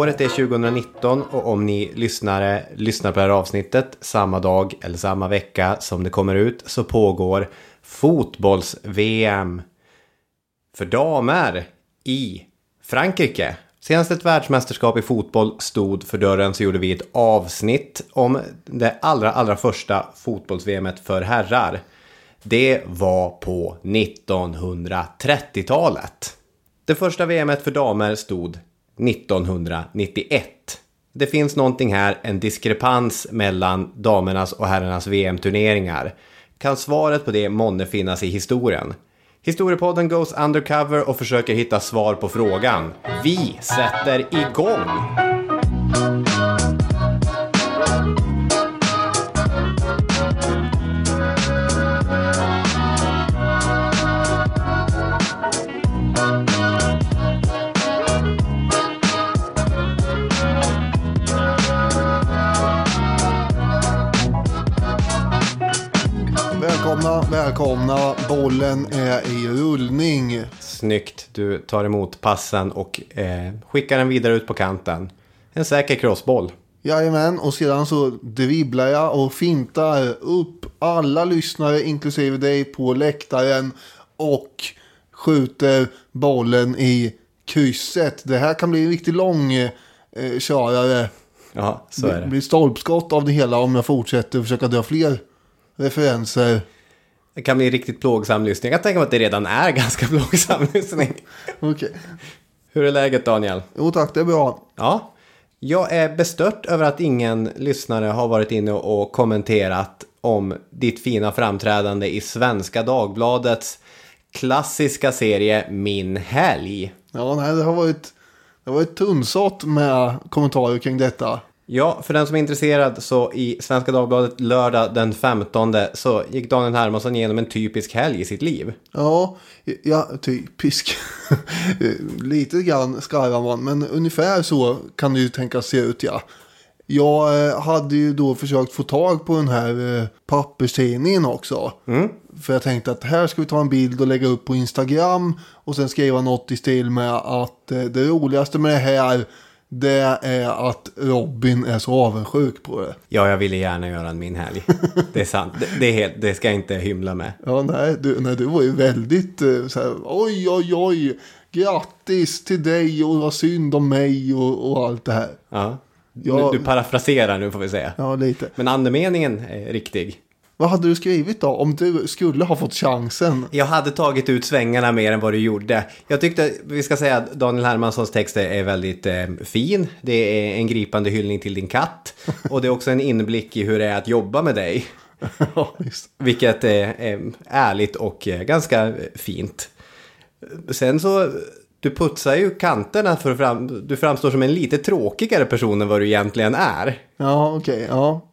Året är 2019 och om ni lyssnare lyssnar på det här avsnittet samma dag eller samma vecka som det kommer ut så pågår fotbolls-VM för damer i Frankrike. Senast ett världsmästerskap i fotboll stod för dörren så gjorde vi ett avsnitt om det allra, allra första fotbolls-VMet för herrar. Det var på 1930-talet. Det första VMet för damer stod 1991. Det finns någonting här, en diskrepans mellan damernas och herrarnas VM-turneringar. Kan svaret på det månne finnas i historien? Historiepodden goes undercover och försöker hitta svar på frågan. Vi sätter igång! Välkomna. Bollen är i rullning. Snyggt, du tar emot passen och eh, skickar den vidare ut på kanten. En säker crossboll. Jajamän, och sedan så dribblar jag och fintar upp alla lyssnare, inklusive dig, på läktaren. Och skjuter bollen i krysset. Det här kan bli en riktigt lång eh, körare. Ja, så är Det det. blir stolpskott av det hela om jag fortsätter försöka dra fler referenser. Det kan bli riktigt plågsam lyssning. Jag kan tänka mig att det redan är ganska plågsam lyssning. Okej. Hur är läget Daniel? Jo tack, det är bra. Ja, jag är bestört över att ingen lyssnare har varit inne och kommenterat om ditt fina framträdande i Svenska Dagbladets klassiska serie Min helg. Ja, nej, det har varit, det har varit tunnsått med kommentarer kring detta. Ja, för den som är intresserad så i Svenska Dagbladet lördag den 15 så gick Daniel Hermansson igenom en typisk helg i sitt liv. Ja, ja typisk. Lite grann skarvar man, men ungefär så kan det ju tänkas se ut, ja. Jag eh, hade ju då försökt få tag på den här eh, papperstidningen också. För jag tänkte att här ska vi ta en bild och lägga upp på Instagram. Och sen skriva något i stil med att eh, det roligaste med det här det är att Robin är så avundsjuk på det. Ja, jag ville gärna göra en Min helg. Det är sant. Det, det, är helt, det ska jag inte hymla med. Ja, nej, du, nej, du var ju väldigt eh, så här, oj, oj, oj, grattis till dig och vad synd om mig och, och allt det här. Ja. Ja. Du parafraserar nu får vi säga. Ja, lite. Men andemeningen är riktig. Vad hade du skrivit då om du skulle ha fått chansen? Jag hade tagit ut svängarna mer än vad du gjorde. Jag tyckte, vi ska säga att Daniel Hermanssons text är väldigt eh, fin. Det är en gripande hyllning till din katt. Och det är också en inblick i hur det är att jobba med dig. Ja. Vilket är, är ärligt och eh, ganska fint. Sen så Du putsar ju kanterna för fram, du framstår som en lite tråkigare person än vad du egentligen är. Ja, okej. ja.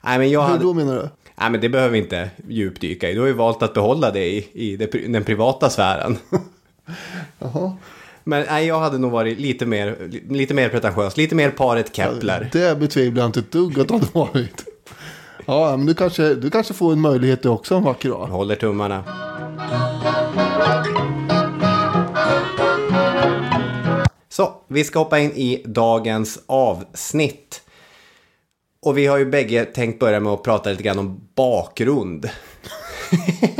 Nej, men jag Hur hade... då menar du? Nej, men det behöver vi inte djupdyka i. Du har ju valt att behålla det i, i det, den privata sfären. Jaha. Men nej, jag hade nog varit lite mer, lite mer pretentiös, lite mer paret Kepler. Det betvivlar jag inte ett dugg att du hade varit. Ja, men du kanske, du kanske får en möjlighet det också en vacker dag. Håller tummarna. Så, vi ska hoppa in i dagens avsnitt. Och vi har ju bägge tänkt börja med att prata lite grann om bakgrund.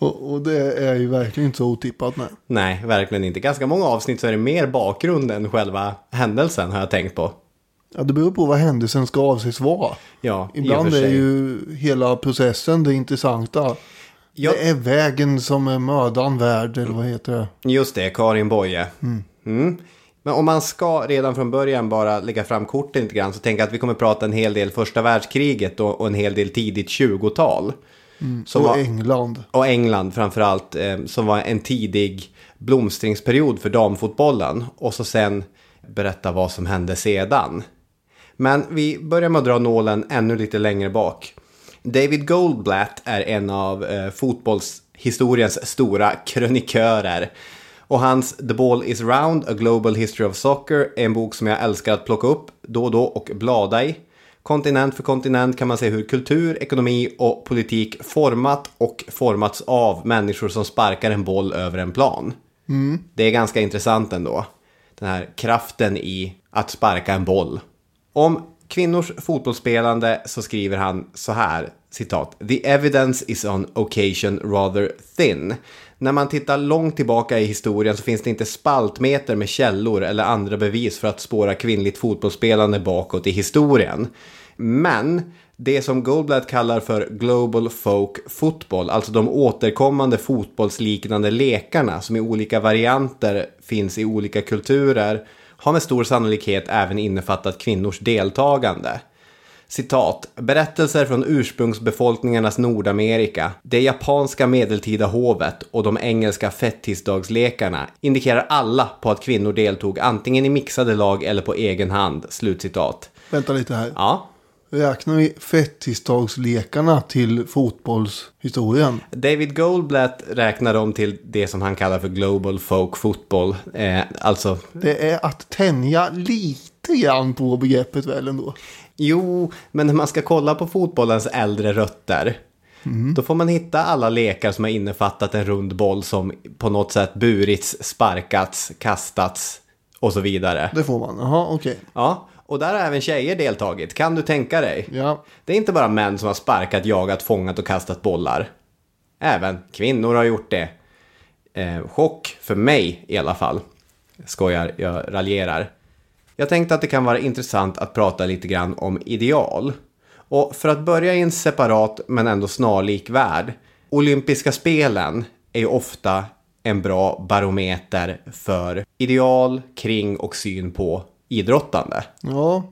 Och, och det är ju verkligen inte så otippat. Nej. Nej, verkligen inte. Ganska många avsnitt så är det mer bakgrund än själva händelsen har jag tänkt på. Ja, det beror på vad händelsen ska avses vara. Ja, Ibland är ju hela processen det intressanta. Ja. Det är vägen som är mödan värd, eller vad heter det? Just det, Karin Boye. Mm. Men om man ska redan från början bara lägga fram korten lite grann så tänker jag att vi kommer prata en hel del första världskriget och, och en hel del tidigt 20-tal. Som Och var, England. och England framförallt, eh, som var en tidig blomstringsperiod för damfotbollen. Och så sen berätta vad som hände sedan. Men vi börjar med att dra nålen ännu lite längre bak. David Goldblatt är en av eh, fotbollshistoriens stora krönikörer. Och hans The Ball Is Round, A Global History of Soccer är en bok som jag älskar att plocka upp då och då och blada i. Kontinent för kontinent kan man se hur kultur, ekonomi och politik format och formats av människor som sparkar en boll över en plan. Det är ganska intressant ändå. Den här kraften i att sparka en boll. Om kvinnors fotbollsspelande så skriver han så här, citat. The evidence is on occasion rather thin. När man tittar långt tillbaka i historien så finns det inte spaltmeter med källor eller andra bevis för att spåra kvinnligt fotbollsspelande bakåt i historien. Men det som Goldblatt kallar för Global Folk Football, alltså de återkommande fotbollsliknande lekarna som i olika varianter finns i olika kulturer, har med stor sannolikhet även innefattat kvinnors deltagande. Citat. Berättelser från ursprungsbefolkningarnas Nordamerika, det japanska medeltida hovet och de engelska fettisdagslekarna indikerar alla på att kvinnor deltog antingen i mixade lag eller på egen hand. Slutcitat. Vänta lite här. Ja, Räknar vi fettisdagslekarna till fotbollshistorien? David Goldblatt räknar dem till det som han kallar för Global Folk Football. Eh, alltså, Det är att tänja lite grann på begreppet väl ändå. Jo, men när man ska kolla på fotbollens äldre rötter. Då får man hitta alla lekar som har innefattat en rund boll som på något sätt burits, sparkats, kastats och så vidare. Det får man. Jaha, okej. Ja, och där har även tjejer deltagit. Kan du tänka dig? Ja. Det är inte bara män som har sparkat, jagat, fångat och kastat bollar. Även kvinnor har gjort det. Eh, chock för mig i alla fall. Skojar, jag raljerar. Jag tänkte att det kan vara intressant att prata lite grann om ideal. Och för att börja i en separat men ändå snarlik värld. Olympiska spelen är ju ofta en bra barometer för ideal kring och syn på idrottande. Ja,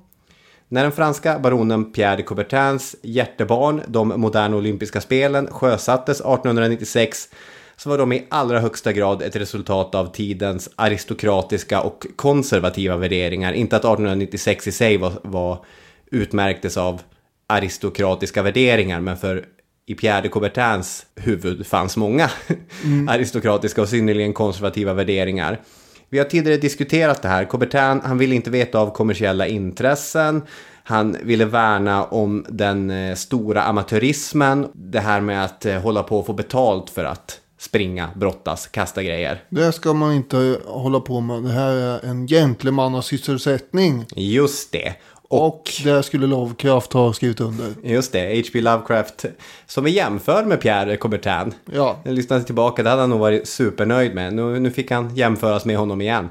När den franska baronen Pierre de Coubertins hjärtebarn, de moderna olympiska spelen, sjösattes 1896 så var de i allra högsta grad ett resultat av tidens aristokratiska och konservativa värderingar. Inte att 1896 i sig var, var utmärktes av aristokratiska värderingar, men för i Pierre de Coubertins huvud fanns många aristokratiska och synnerligen konservativa värderingar. Vi har tidigare diskuterat det här. Coubertin, han ville inte veta av kommersiella intressen. Han ville värna om den eh, stora amatörismen. Det här med att eh, hålla på och få betalt för att springa, brottas, kasta grejer. det ska man inte hålla på med. Det här är en gentlemannasysselsättning. Just det. Och, Och det skulle Lovecraft ha skrivit under. just det, H.P. Lovecraft, som vi jämför med Pierre Coubertin. Ja, Jag lyssnade tillbaka, det hade han nog varit supernöjd med. Nu, nu fick han jämföras med honom igen.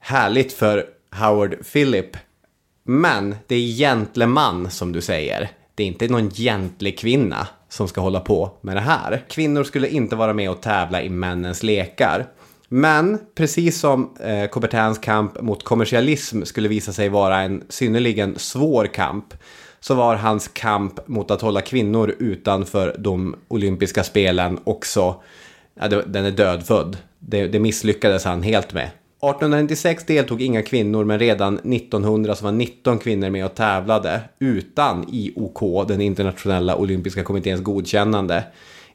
Härligt för Howard Phillip. Men det är gentleman som du säger. Det är inte någon gentlig kvinna som ska hålla på med det här. Kvinnor skulle inte vara med och tävla i männens lekar. Men precis som eh, Coubertins kamp mot kommersialism skulle visa sig vara en synnerligen svår kamp så var hans kamp mot att hålla kvinnor utanför de olympiska spelen också, ja, den är dödfödd. det, det misslyckades han helt med. 1896 deltog inga kvinnor men redan 1900 så var 19 kvinnor med och tävlade utan IOK, den internationella olympiska kommitténs godkännande.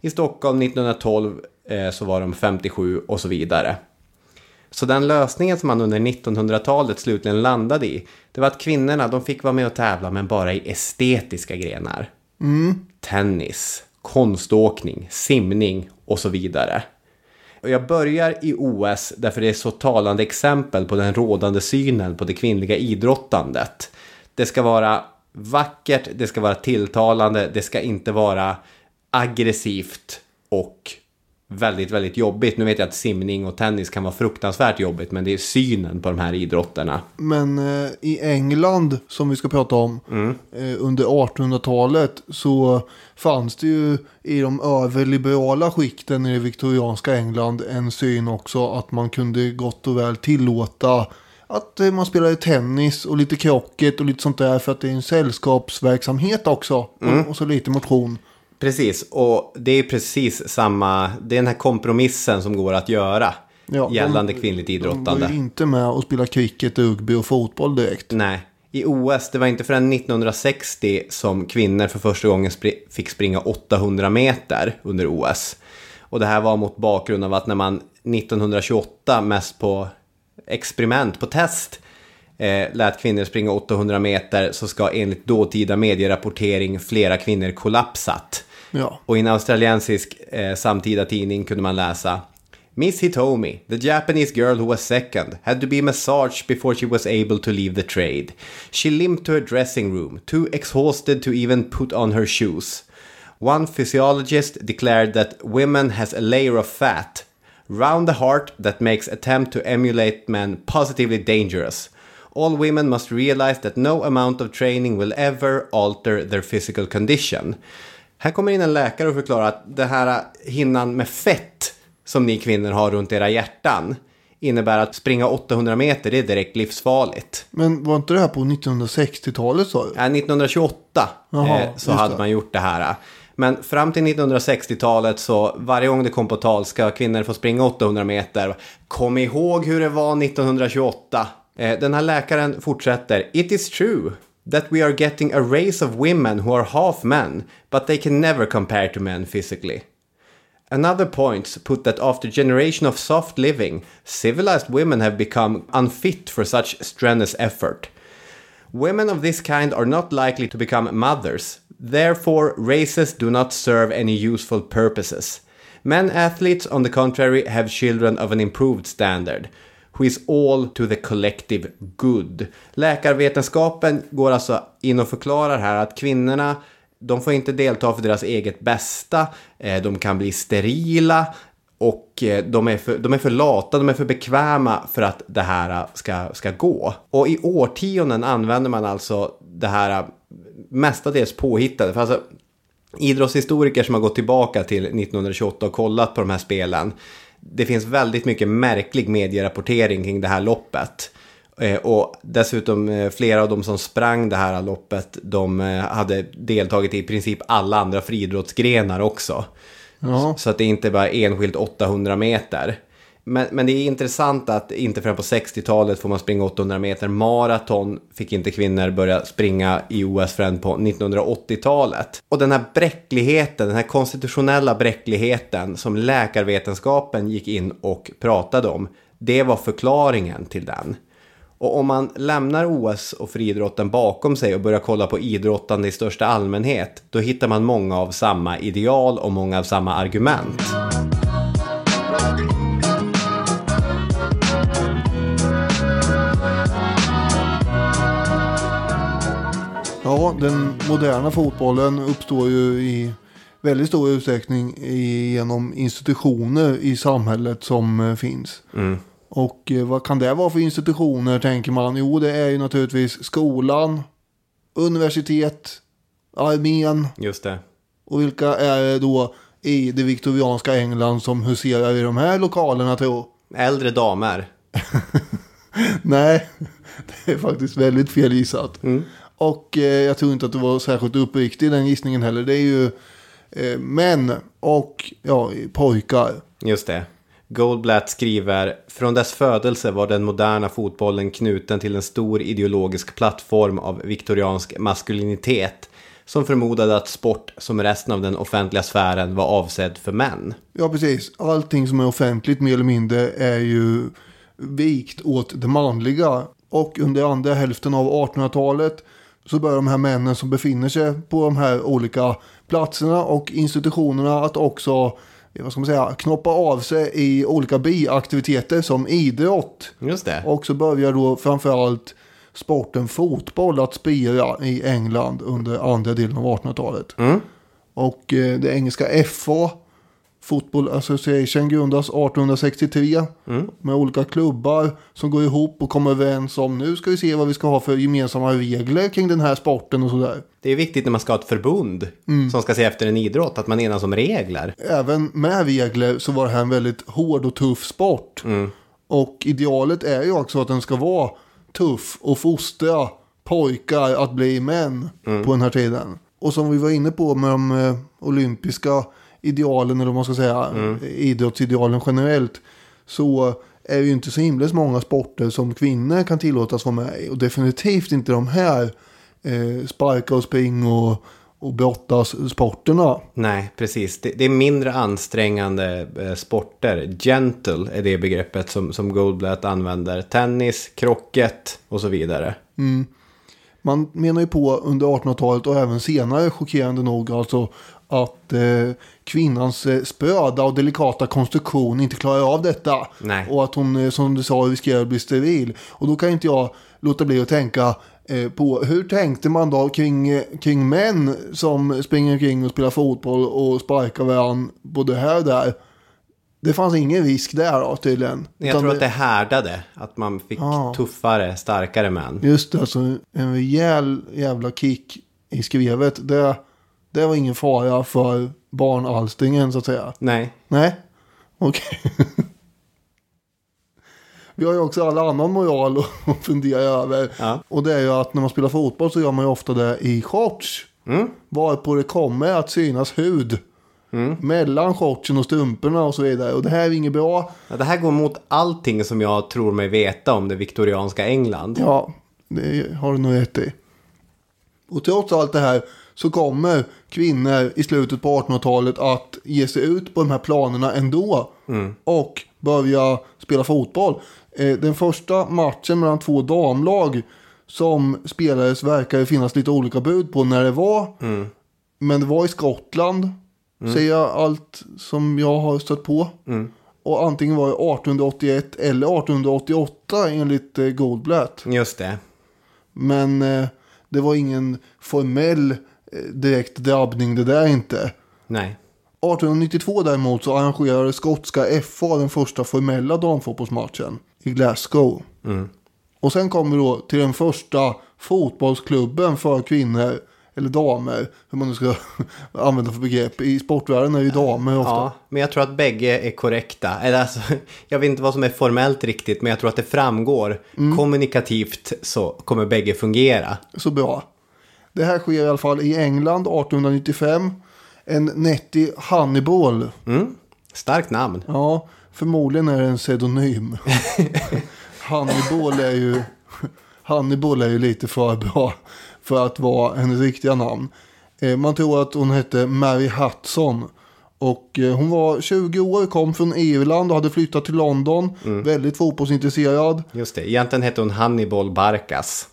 I Stockholm 1912 eh, så var de 57 och så vidare. Så den lösningen som man under 1900-talet slutligen landade i, det var att kvinnorna de fick vara med och tävla men bara i estetiska grenar. Tennis, konståkning, simning och så vidare. Och jag börjar i OS därför det är så talande exempel på den rådande synen på det kvinnliga idrottandet. Det ska vara vackert, det ska vara tilltalande, det ska inte vara aggressivt och väldigt, väldigt jobbigt. Nu vet jag att simning och tennis kan vara fruktansvärt jobbigt, men det är synen på de här idrotterna. Men eh, i England, som vi ska prata om, eh, under 1800-talet så fanns det ju i de överliberala skikten i det viktorianska England en syn också att man kunde gott och väl tillåta att eh, man spelade tennis och lite krocket och lite sånt där för att det är en sällskapsverksamhet också. Och, och så lite motion. Precis, och det är precis samma, det är den här kompromissen som går att göra Ja, gällande de- kvinnligt De idrottande. var ju inte med och spela cricket, rugby och fotboll direkt. Nej, i OS, det var inte förrän 1960 som kvinnor för första gången spri- fick springa 800 meter under OS. Och det här var mot bakgrund av att när man 1928 mest på experiment, på test, eh, lät kvinnor springa 800 meter så ska enligt dåtida medierapportering flera kvinnor kollapsat. Ja. Och i en australiensisk eh, samtida tidning kunde man läsa Miss Hitomi, the Japanese girl who was second, had to be massaged before she was able to leave the trade. She limped to her dressing room, too exhausted to even put on her shoes. One physiologist declared that women has a layer of fat round the heart that makes attempt to emulate men positively dangerous. All women must realize that no amount of training will ever alter their physical condition. Här kommer in en läkare och förklarar att det här hinnan med fett som ni kvinnor har runt era hjärtan innebär att springa 800 meter, det är direkt livsfarligt. Men var inte det här på 1960-talet sa du? Ja, 1928 Jaha, eh, så hade det. man gjort det här. Men fram till 1960-talet så varje gång det kom på tal ska kvinnor få springa 800 meter. Kom ihåg hur det var 1928. Eh, Den här läkaren fortsätter. It is true that we are getting a race of women who are half men, but they can never compare to men physically. Another point put that after generation of soft living, civilized women have become unfit for such strenuous effort. Women of this kind are not likely to become mothers. Therefore, races do not serve any useful purposes. Men athletes, on the contrary, have children of an improved standard, who is all to the collective good. Läkarvetenskapen går alltså in och förklarar här att kvinnorna de får inte delta för deras eget bästa, eh, de kan bli sterila och eh, de är, för, de är för lata, de är för bekväma för att det här eh, ska, ska gå. Och i årtionden använder man alltså det här mestadels påhittade. För alltså, idrottshistoriker som har gått tillbaka till 1928 och kollat på de här spelen. Det finns väldigt mycket märklig medierapportering kring det här loppet. Eh, Och dessutom eh, flera av de som sprang det här loppet, de eh, hade deltagit i princip alla andra friidrottsgrenar också. Ja. Så att det inte bara är enskilt 800 meter. Men, men det är intressant att inte förrän på 60-talet får man springa 800 meter. Maraton fick inte kvinnor börja springa i OS förrän på 1980-talet. Och den här bräckligheten, den här konstitutionella bräckligheten som läkarvetenskapen gick in och pratade om. Det var förklaringen till den. Och om man lämnar OS och friidrotten bakom sig och börjar kolla på idrottande i största allmänhet, då hittar man många av samma ideal och många av samma argument. Den moderna fotbollen uppstår ju i väldigt stor utsträckning genom institutioner i samhället som eh, finns. Och eh, vad kan det vara för institutioner tänker man? Jo, det är ju naturligtvis skolan, universitet, armén Just det. och vilka är det då i det viktorianska England som huserar i de här lokalerna tror? Äldre damer. Nej, det är faktiskt väldigt fel gissat. Och eh, jag tror inte att det var särskilt uppriktig den gissningen heller. Det är ju eh, män och ja, pojkar. Just det. Goldblatt skriver Från dess födelse var den moderna fotbollen knuten till en stor ideologisk plattform av viktoriansk maskulinitet som förmodade att sport som resten av den offentliga sfären var avsedd för män. Ja, precis. Allting som är offentligt mer eller mindre är ju vikt åt det manliga. Och under andra hälften av 1800-talet så börjar de här männen som befinner sig på de här olika platserna och institutionerna att också vad ska man säga, knoppa av sig i olika biaktiviteter som idrott. Just det. Och så börjar då framförallt sporten fotboll att spira i England under andra delen av 1800-talet. Mm. Och eh, det engelska FA, Football Association, grundas 1863 Mm. med olika klubbar som går ihop och kommer överens om nu ska vi se vad vi ska ha för gemensamma regler kring den här sporten och sådär. Det är viktigt när man ska ha ett förbund som ska se efter en idrott, att man enas om regler. Även med regler så var det här en väldigt hård och tuff sport. Och idealet är ju också att den ska vara tuff och fostra pojkar att bli män på den här tiden. Och som vi var inne på med de eh, olympiska idealen, eller vad man ska säga, idrottsidealen generellt, så är det ju inte så himla många sporter som kvinnor kan tillåtas vara med i. Och definitivt inte de här eh, sparka och spring och, och brottas sporterna. Nej, precis. Det, det är mindre ansträngande eh, sporter. Gentle är det begreppet som, som Goldblatt använder. Tennis, krocket och så vidare. Man menar ju på under 1800-talet och även senare, chockerande nog, alltså att eh, kvinnans eh, spröda och delikata konstruktion inte klarar av detta. Nej. Och att hon, eh, som du sa, riskerar att bli steril. Och då kan inte jag låta bli att tänka eh, på hur tänkte man då kring, eh, kring män som springer omkring och spelar fotboll och sparkar varandra både här och där. Det fanns ingen risk där då tydligen. Jag Utan tror att det härdade. Att man fick Ja. tuffare, starkare män. Just det, alltså en rejäl jävla kick i skrevet. Det, det var ingen fara för barnalstringen så att säga. Nej. Nej, okej. Vi har ju också all annan moral att fundera över. Ja. Och det är ju att när man spelar fotboll så gör man ju ofta det i shorts. Mm. Varpå det kommer att synas hud. Mellan shortsen och strumporna och så vidare. Och det här är inget bra. Ja, det här går mot allting som jag tror mig veta om det viktorianska England. Ja, det har du nog rätt i. Och trots allt det här så kommer kvinnor i slutet på 1800-talet att ge sig ut på de här planerna ändå. Och börja spela fotboll. Eh, Den första matchen mellan två damlag som spelades verkar det finnas lite olika bud på när det var. Men det var i Skottland. Säger jag allt som jag har stött på. Och antingen var det 1881 eller 1888 enligt eh, Goldblatt. Just det. Men eh, det var ingen formell direkt drabbning det där inte. Nej. 1892 däremot så arrangerade skotska FA den första formella damfotbollsmatchen i Glasgow. Och sen kommer vi då till den första fotbollsklubben för kvinnor eller damer, hur man nu ska använda för begrepp. I sportvärlden är ju damer ofta. Ja, men jag tror att bägge är korrekta. Eller alltså, jag vet inte vad som är formellt riktigt, men jag tror att det framgår. Kommunikativt så kommer bägge fungera. Så bra. Det här sker i alla fall i England 1895. En Nettie Hannibal. Mm. Starkt namn. Ja, förmodligen är det en pseudonym. Hannibal är ju Hannibal är ju lite för bra för att vara hennes riktiga namn. Eh, Man tror att hon hette Mary Hudson. Och eh, hon var 20 år, kom från Irland och hade flyttat till London. Väldigt fotbollsintresserad. Just det, egentligen hette hon Hannibal Barkas.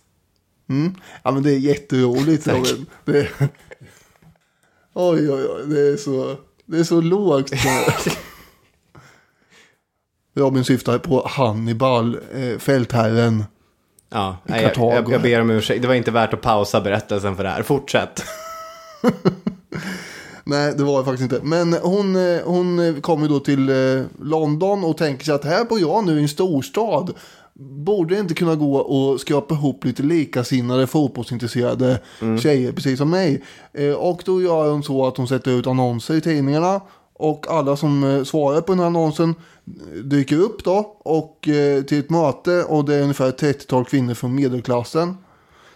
Ja men det är jätteroligt Robin. Det. Oj oj oj, det är så, det är så lågt. Robin syftar på Hannibal, eh, fältherren. Ja, nej, jag, jag, jag ber om ursäkt. Det var inte värt att pausa berättelsen för det här. Fortsätt. Nej, det var det faktiskt inte. Men hon, eh, hon kom ju då till eh, London och tänker sig att här bor jag nu i en storstad. Borde det inte kunna gå och skrapa ihop lite likasinnade fotbollsintresserade tjejer precis som mig. Eh, och då gör hon så att hon sätter ut annonser i tidningarna. Och alla som eh, svarar på den här annonsen eh, dyker upp då och till ett möte och det är ungefär ett 30-tal kvinnor från medelklassen.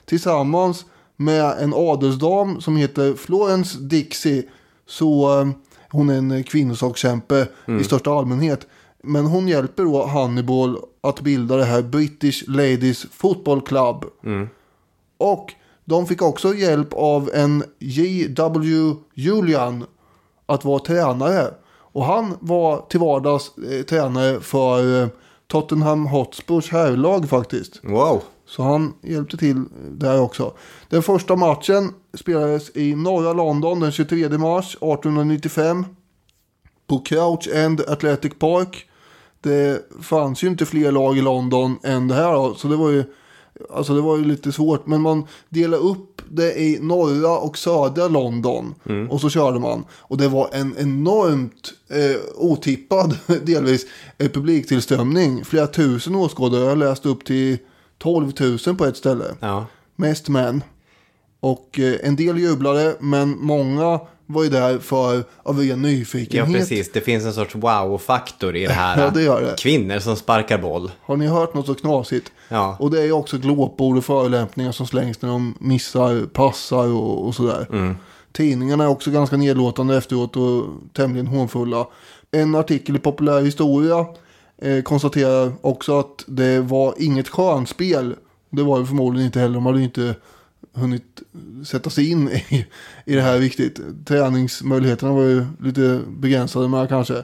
Tillsammans med en adelsdam som heter Florence Dixie. Så hon är en kvinnosakskämpe i största allmänhet. Men hon hjälper då Hannibal att bilda det här British Ladies Football Club. Och de fick också hjälp av en J.W. Julian att vara tränare. Och han var till vardags eh, tränare för eh, Tottenham Hotspurs herrlag faktiskt. Wow. Så han hjälpte till där också. Den första matchen spelades i norra London den 23 mars 1895. På Crouch End Athletic Park. Det fanns ju inte fler lag i London än det här så det var ju Alltså det var ju lite svårt, men man delade upp det i norra och södra London. Och så körde man. Och det var en enormt eh, otippad, delvis, eh, publiktillströmning. Flera tusen åskådare. Jag läste upp till 12 000 på ett ställe. Ja. Mest män. Och eh, en del jublade, men många var ju där för av ren Ja, nyfikenhet. precis. Det finns en sorts wow-faktor i det här. Ja, det gör det. Kvinnor som sparkar boll. Har ni hört något så knasigt? Ja. Och det är ju också glåpord och förolämpningar som slängs när de missar, passar och, och sådär. Mm. Tidningarna är också ganska nedlåtande efteråt och tämligen hånfulla. En artikel i Populär Historia eh, konstaterar också att det var inget skönspel. Det var det förmodligen inte heller. De hade inte hunnit sätta sig in i, i det här riktigt. Träningsmöjligheterna var ju lite begränsade med kanske.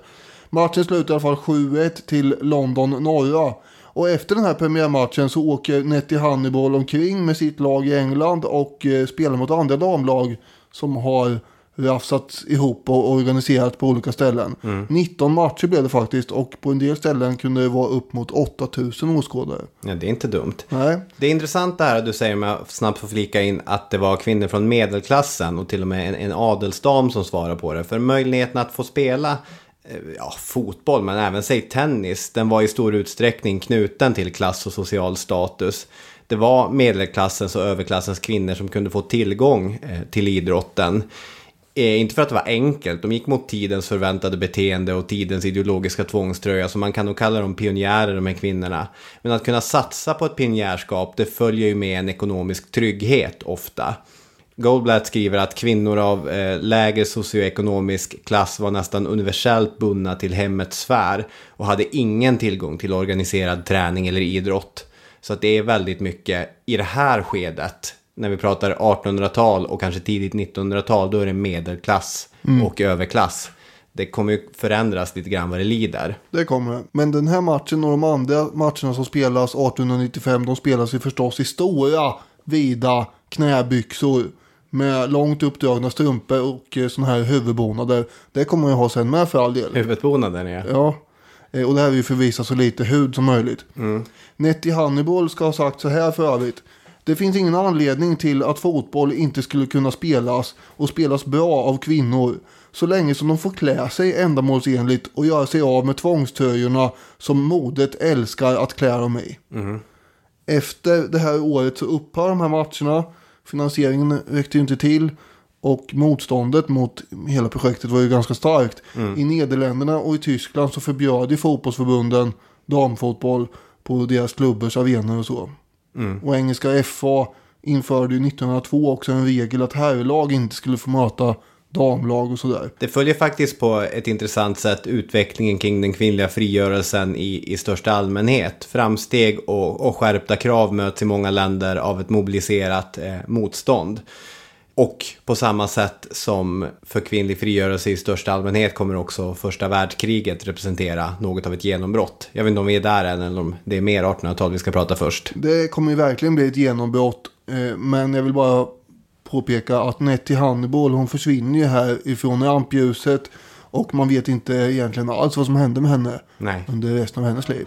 Matchen slutar i alla fall 7-1 till London norra. Och efter den här premiärmatchen så åker Nettie Hannibal omkring med sitt lag i England och eh, spelar mot andra damlag som har rafsats ihop och organiserat på olika ställen. 19 matcher blev det faktiskt och på en del ställen kunde det vara upp mot 8000 åskådare. Ja, det är inte dumt. Nej, Det är intressant det här du säger med att snabbt få flika in att det var kvinnor från medelklassen och till och med en, en adelsdam som svarar på det. För möjligheten att få spela eh, ja, fotboll men även säg tennis, den var i stor utsträckning knuten till klass och social status. Det var medelklassens och överklassens kvinnor som kunde få tillgång eh, till idrotten. Eh, inte för att det var enkelt, de gick mot tidens förväntade beteende och tidens ideologiska tvångströja, så man kan nog kalla dem pionjärer de här kvinnorna. Men att kunna satsa på ett pionjärskap, det följer ju med en ekonomisk trygghet ofta. Goldblatt skriver att kvinnor av eh, lägre socioekonomisk klass var nästan universellt bundna till hemmets sfär och hade ingen tillgång till organiserad träning eller idrott. Så att det är väldigt mycket i det här skedet, när vi pratar 1800-tal och kanske tidigt 1900-tal, då är det medelklass och överklass. Det kommer ju förändras lite grann vad det lider. det kommer det. Men den här matchen och de andra matcherna som spelas 1895, de spelas ju förstås i stora, vida knäbyxor. Med långt uppdragna strumpor och eh, såna här huvudbonader. Det kommer man ju ha sen med för all del. Huvudbonaden är... Ja, eh, och det här vill ju förvisa så lite hud som möjligt. Nettie Hannibal ska ha sagt så här för övrigt. Det finns ingen anledning till att fotboll inte skulle kunna spelas och spelas bra av kvinnor. Så länge som de får klä sig ändamålsenligt och göra sig av med tvångströjorna som modet älskar att klä dem i. Efter det här året så upphör de här matcherna. Finansieringen räckte ju inte till. Och motståndet mot hela projektet var ju ganska starkt. I Nederländerna och i Tyskland så förbjöd ju fotbollsförbunden damfotboll på deras klubbers arenor och så. Och engelska FA införde ju 1902 också en regel att herrlag inte skulle få möta damlag och sådär. Det följer faktiskt på ett intressant sätt utvecklingen kring den kvinnliga frigörelsen i, i största allmänhet. Framsteg och, och skärpta krav möts i många länder av ett mobiliserat eh, motstånd. Och på samma sätt som för kvinnlig frigörelse i största allmänhet kommer också första världskriget representera något av ett genombrott. Jag vet inte om vi är där än eller om det är mer 1800-tal vi ska prata först. Det kommer ju verkligen bli ett genombrott. Eh, men jag vill bara påpeka att Nettie Hannibal hon försvinner ju här ifrån rampljuset. Och man vet inte egentligen alls vad som hände med henne Nej. under resten av hennes liv.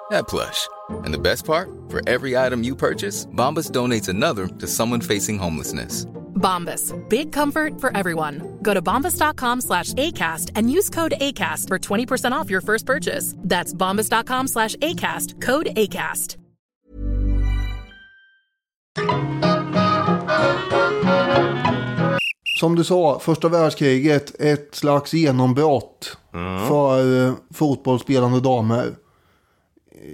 that plush. And the best part? For every item you purchase, Bombas donates another to someone facing homelessness. Bombas. Big comfort for everyone. Go to bombas.com slash ACAST and use code ACAST for 20% off your first purchase. That's bombas.com slash ACAST. Code ACAST. Som du sa, första världskriget, ett slags genombrott för eh, fotbollsspelande damer.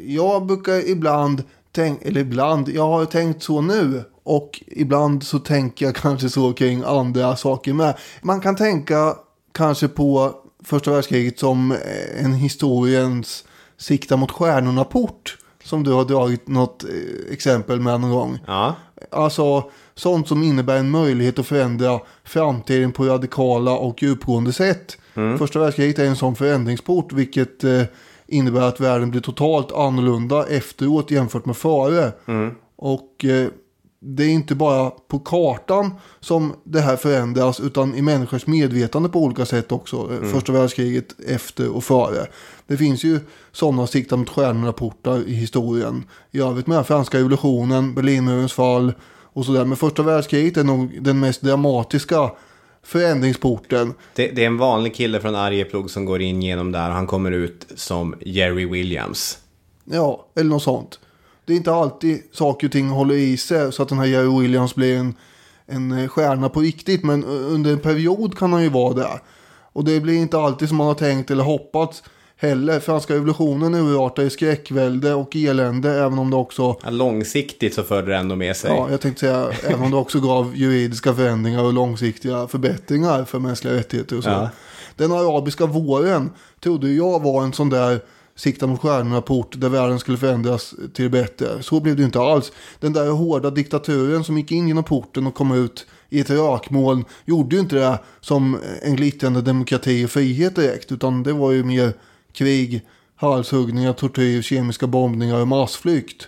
Jag brukar ibland tänka, eller ibland, jag har tänkt så nu. Och ibland så tänker jag kanske så kring andra saker med. Man kan tänka kanske på första världskriget som eh, en historiens sikta mot stjärnorna-port. Som du har dragit något eh, exempel med någon gång. Ja. Alltså sånt som innebär en möjlighet att förändra framtiden på radikala och djupgående sätt. Första världskriget är en sån förändringsport vilket eh, innebär att världen blir totalt annorlunda efteråt jämfört med före. Och eh, det är inte bara på kartan som det här förändras utan i människors medvetande på olika sätt också. eh, Första världskriget efter och före. Det finns ju sådana sikta mot stjärnorna-portar i historien. I övrigt med franska revolutionen, Berlinmurens fall och sådär. Men första världskriget är nog den mest dramatiska förändringsporten. Det, det är en vanlig kille från Arjeplog som går in genom där och han kommer ut som Jerry Williams. Ja, eller något sånt. Det är inte alltid saker och ting håller i sig så att den här Jerry Williams blir en, en stjärna på riktigt. Men under en period kan han ju vara det. Och det blir inte alltid som man har tänkt eller hoppats heller. Franska revolutionen urartar i skräckvälde och elände även om det också Ja, långsiktigt så förde det ändå med sig. Ja, jag tänkte säga, även om det också gav juridiska förändringar och långsiktiga förbättringar för mänskliga rättigheter och så. Ja. Den arabiska våren trodde jag var en sån där sikta mot stjärnorna-port där världen skulle förändras till det bättre. Så blev det inte alls. Den där hårda diktaturen som gick in genom porten och kom ut i ett rökmoln gjorde ju inte det som en glittrande demokrati och frihet direkt. Utan det var ju mer krig, halshuggningar, tortyr, kemiska bombningar och massflykt.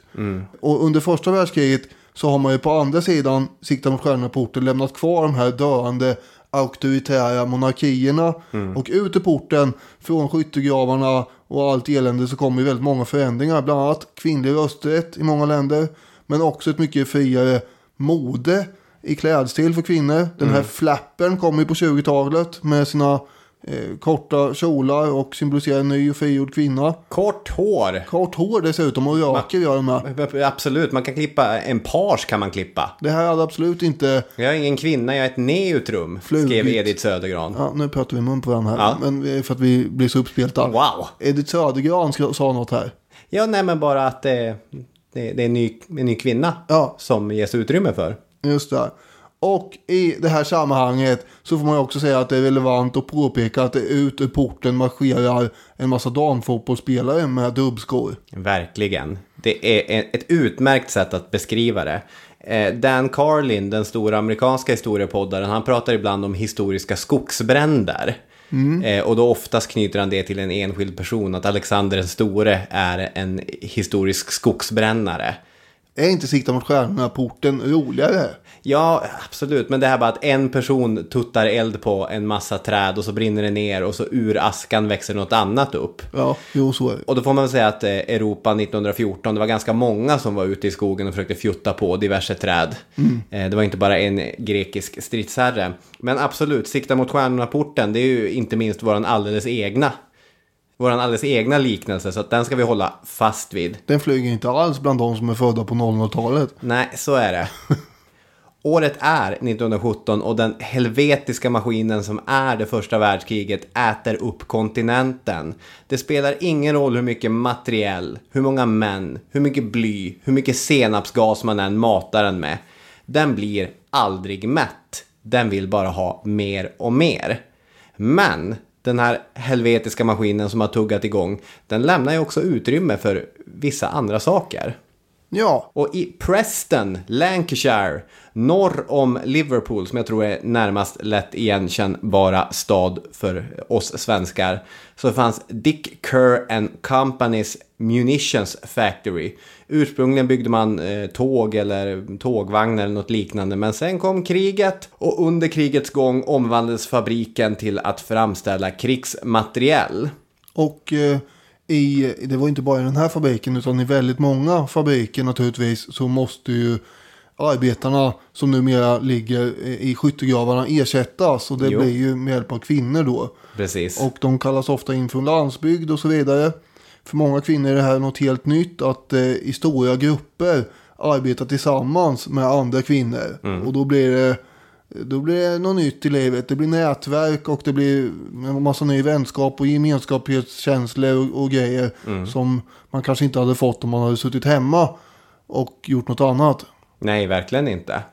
Och under första världskriget så har man ju på andra sidan siktar mot stjärnorna-porten lämnat kvar de här döende auktoritära monarkierna. Och ut ur porten från skyttegravarna och allt elände så kommer ju väldigt många förändringar. Bland annat kvinnlig rösträtt i många länder. Men också ett mycket friare mode i klädstil för kvinnor. Den här flappen kom ju på 20-talet med sina eh, korta kjolar och symboliserar en ny och frigjord kvinna. Kort hår. Kort hår dessutom och raker gör de med. Absolut, man kan klippa, en page kan man klippa. Det här hade absolut inte... Jag är ingen kvinna, jag är ett neutrum, skrev Edith Södergran. Ja, nu pratar vi mun på varandra här. Ja. Men för att vi blir så uppspelta. Wow! Edith Södergran ska- sa något här. Ja, nej men bara att det, det, det är en ny, en ny kvinna Ja. som ges utrymme för. Just det. Och i det här sammanhanget så får man också säga att det är relevant att påpeka att det ut ur porten marscherar en massa damfotbollsspelare med dubbskor. Verkligen. Det är ett utmärkt sätt att beskriva det. Eh, Dan Carlin, den stora amerikanska historiepoddaren, han pratar ibland om historiska skogsbränder. Eh, Och då oftast knyter han det till en enskild person, att Alexander den store är en historisk skogsbrännare. Är inte sikta mot stjärnorna-porten roligare? Ja, absolut. Men det här bara att en person tuttar eld på en massa träd och så brinner det ner och så ur askan växer något annat upp. Ja, jo så är det. Och då får man väl säga att eh, Europa 1914, det var ganska många som var ute i skogen och försökte fjutta på diverse träd. Eh, Det var inte bara en grekisk stridsherre. Men absolut, sikta mot stjärnorna-porten, det är ju inte minst våran alldeles egna. Våran alldeles egna liknelse, så att den ska vi hålla fast vid. Den flyger inte alls bland de som är födda på 00-talet. Nej, så är det. Året är 1917 och den helvetiska maskinen som är det första världskriget äter upp kontinenten. Det spelar ingen roll hur mycket materiell, hur många män, hur mycket bly, hur mycket senapsgas man än matar den med. Den blir aldrig mätt. Den vill bara ha mer och mer. Men den här helvetiska maskinen som har tuggat igång, den lämnar ju också utrymme för vissa andra saker. Ja, Och i Preston, Lancashire, norr om Liverpool, som jag tror är närmast lätt igenkännbara stad för oss svenskar, så fanns Dick Kerr and Company's Munitions Factory. Ursprungligen byggde man eh, tåg eller tågvagnar eller något liknande, men sen kom kriget och under krigets gång omvandlades fabriken till att framställa krigsmateriel. och eh, i, det var inte bara i den här fabriken utan i väldigt många fabriker naturligtvis så måste ju arbetarna som numera ligger i skyttegravarna ersättas och det Jo. blir ju med hjälp av kvinnor då. Precis. Och de kallas ofta in från landsbygd och så vidare. För många kvinnor är det här något helt nytt att eh, i stora grupper arbeta tillsammans med andra kvinnor. Och då blir det då blir det något nytt i livet. Det blir nätverk och det blir en massa ny vänskap och gemenskapskänslor och, och grejer. Som man kanske inte hade fått om man hade suttit hemma och gjort något annat. Nej, verkligen inte.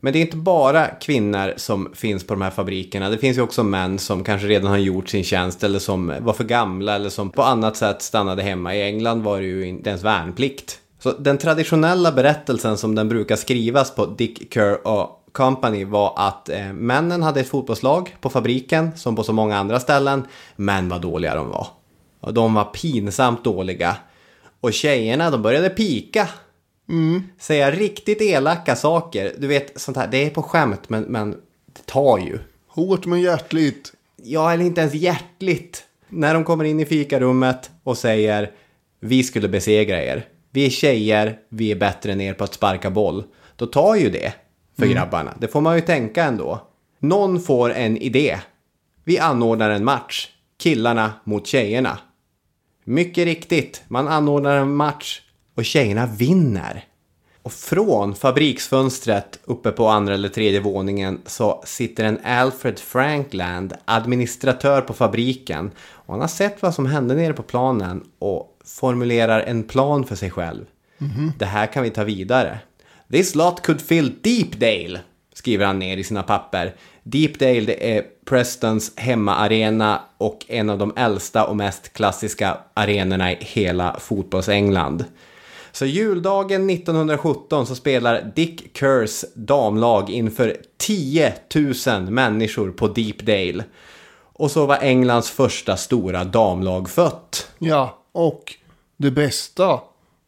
Men det är inte bara kvinnor som finns på de här fabrikerna. Det finns ju också män som kanske redan har gjort sin tjänst eller som var för gamla eller som på annat sätt stannade hemma. I England var det ju inte ens värnplikt. Så den traditionella berättelsen som den brukar skrivas på Dick Kerr och Company var att eh, männen hade ett fotbollslag på fabriken som på så många andra ställen. Men vad dåliga de var. Och de var pinsamt dåliga. Och tjejerna de började pika säga riktigt elaka saker. Du vet, sånt här, det är på skämt, men, men det tar ju. Hårt men hjärtligt. Ja, eller inte ens hjärtligt. När de kommer in i fikarummet och säger vi skulle besegra er. Vi är tjejer, vi är bättre än er på att sparka boll. Då tar ju det för grabbarna. Det får man ju tänka ändå. Någon får en idé. Vi anordnar en match. Killarna mot tjejerna. Mycket riktigt, man anordnar en match och tjejerna vinner. Och från fabriksfönstret uppe på andra eller tredje våningen så sitter en Alfred Frankland, administratör på fabriken. Och han har sett vad som hände nere på planen och formulerar en plan för sig själv. Det här kan vi ta vidare. This lot could fill Deepdale, skriver han ner i sina papper. Deepdale det är Prestons hemmaarena och en av de äldsta och mest klassiska arenorna i hela fotbolls-England. Så juldagen 1917 så spelar Dick Kerrs damlag inför 10 000 människor på Deepdale. Och så var Englands första stora damlag fött. Ja, och det bästa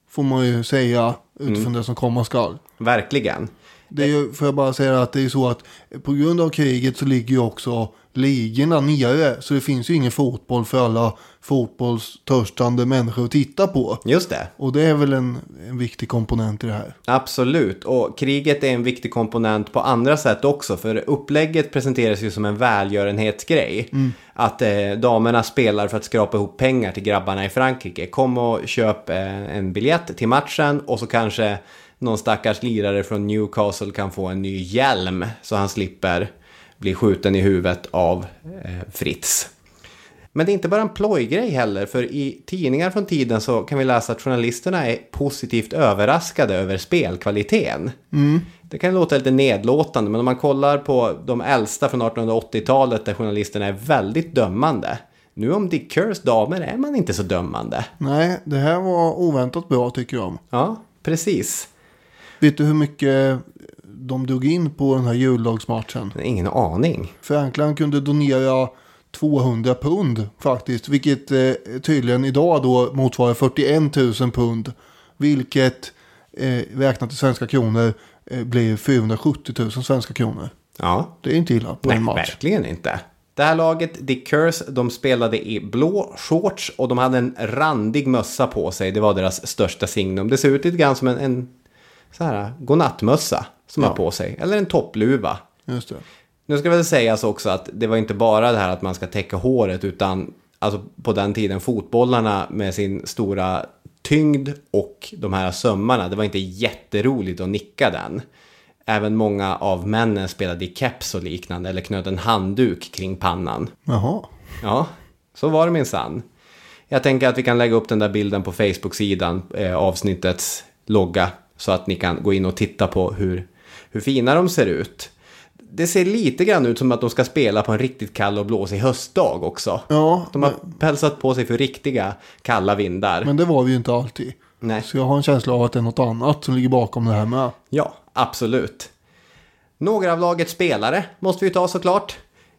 får man ju säga utifrån det som komma skall. Verkligen. Det är ju, får jag bara säga att det är så att på grund av kriget så ligger ju också ligorna nere. Så det finns ju ingen fotboll för alla fotbollstörstande människor att titta på. Just det. Och det är väl en, en viktig komponent i det här. Absolut, och kriget är en viktig komponent på andra sätt också. För upplägget presenteras ju som en välgörenhetsgrej. Att eh, damerna spelar för att skrapa ihop pengar till grabbarna i Frankrike. Kom och köp eh, en biljett till matchen och så kanske någon stackars lirare från Newcastle kan få en ny hjälm. Så han slipper bli skjuten i huvudet av eh, Fritz. Men det är inte bara en plojgrej heller, för i tidningar från tiden så kan vi läsa att journalisterna är positivt överraskade över spelkvaliteten. Det kan låta lite nedlåtande, men om man kollar på de äldsta från 1880-talet där journalisterna är väldigt dömande. Nu om Dick Kerrs damer är man inte så dömande. Nej, det här var oväntat bra tycker jag. Ja, precis. Vet du hur mycket de drog in på den här juldagsmatchen? Ingen aning. Frankland kunde donera 200 pund faktiskt. Vilket eh, tydligen idag då motsvarar 41 000 pund. Vilket eh, räknat i svenska kronor eh, blir 470 000 svenska kronor. Ja, Det är inte illa på Nej, en match. verkligen inte. Det här laget, Dick Kers, de spelade i blå shorts och de hade en randig mössa på sig. Det var deras största signum. Det ser ut lite grann som en, en så här, godnattmössa som Ja. har på sig. Eller en toppluva. Just det. Nu ska väl sägas också att det var inte bara det här att man ska täcka håret utan alltså på den tiden fotbollarna med sin stora tyngd och de här sömmarna. Det var inte jätteroligt att nicka den. Även många av männen spelade i keps och liknande eller knöt en handduk kring pannan. Jaha. Ja, så var det minsann. Jag tänker att vi kan lägga upp den där bilden på Facebook-sidan, eh, avsnittets logga, så att ni kan gå in och titta på hur, hur fina de ser ut. Det ser lite grann ut som att de ska spela på en riktigt kall och blåsig höstdag också. Ja, De har pälsat på sig för riktiga kalla vindar. men det var vi ju inte alltid. Nej. Så jag har en känsla av att det är något annat som ligger bakom det här med. Ja, absolut. Några av lagets spelare måste vi ta såklart.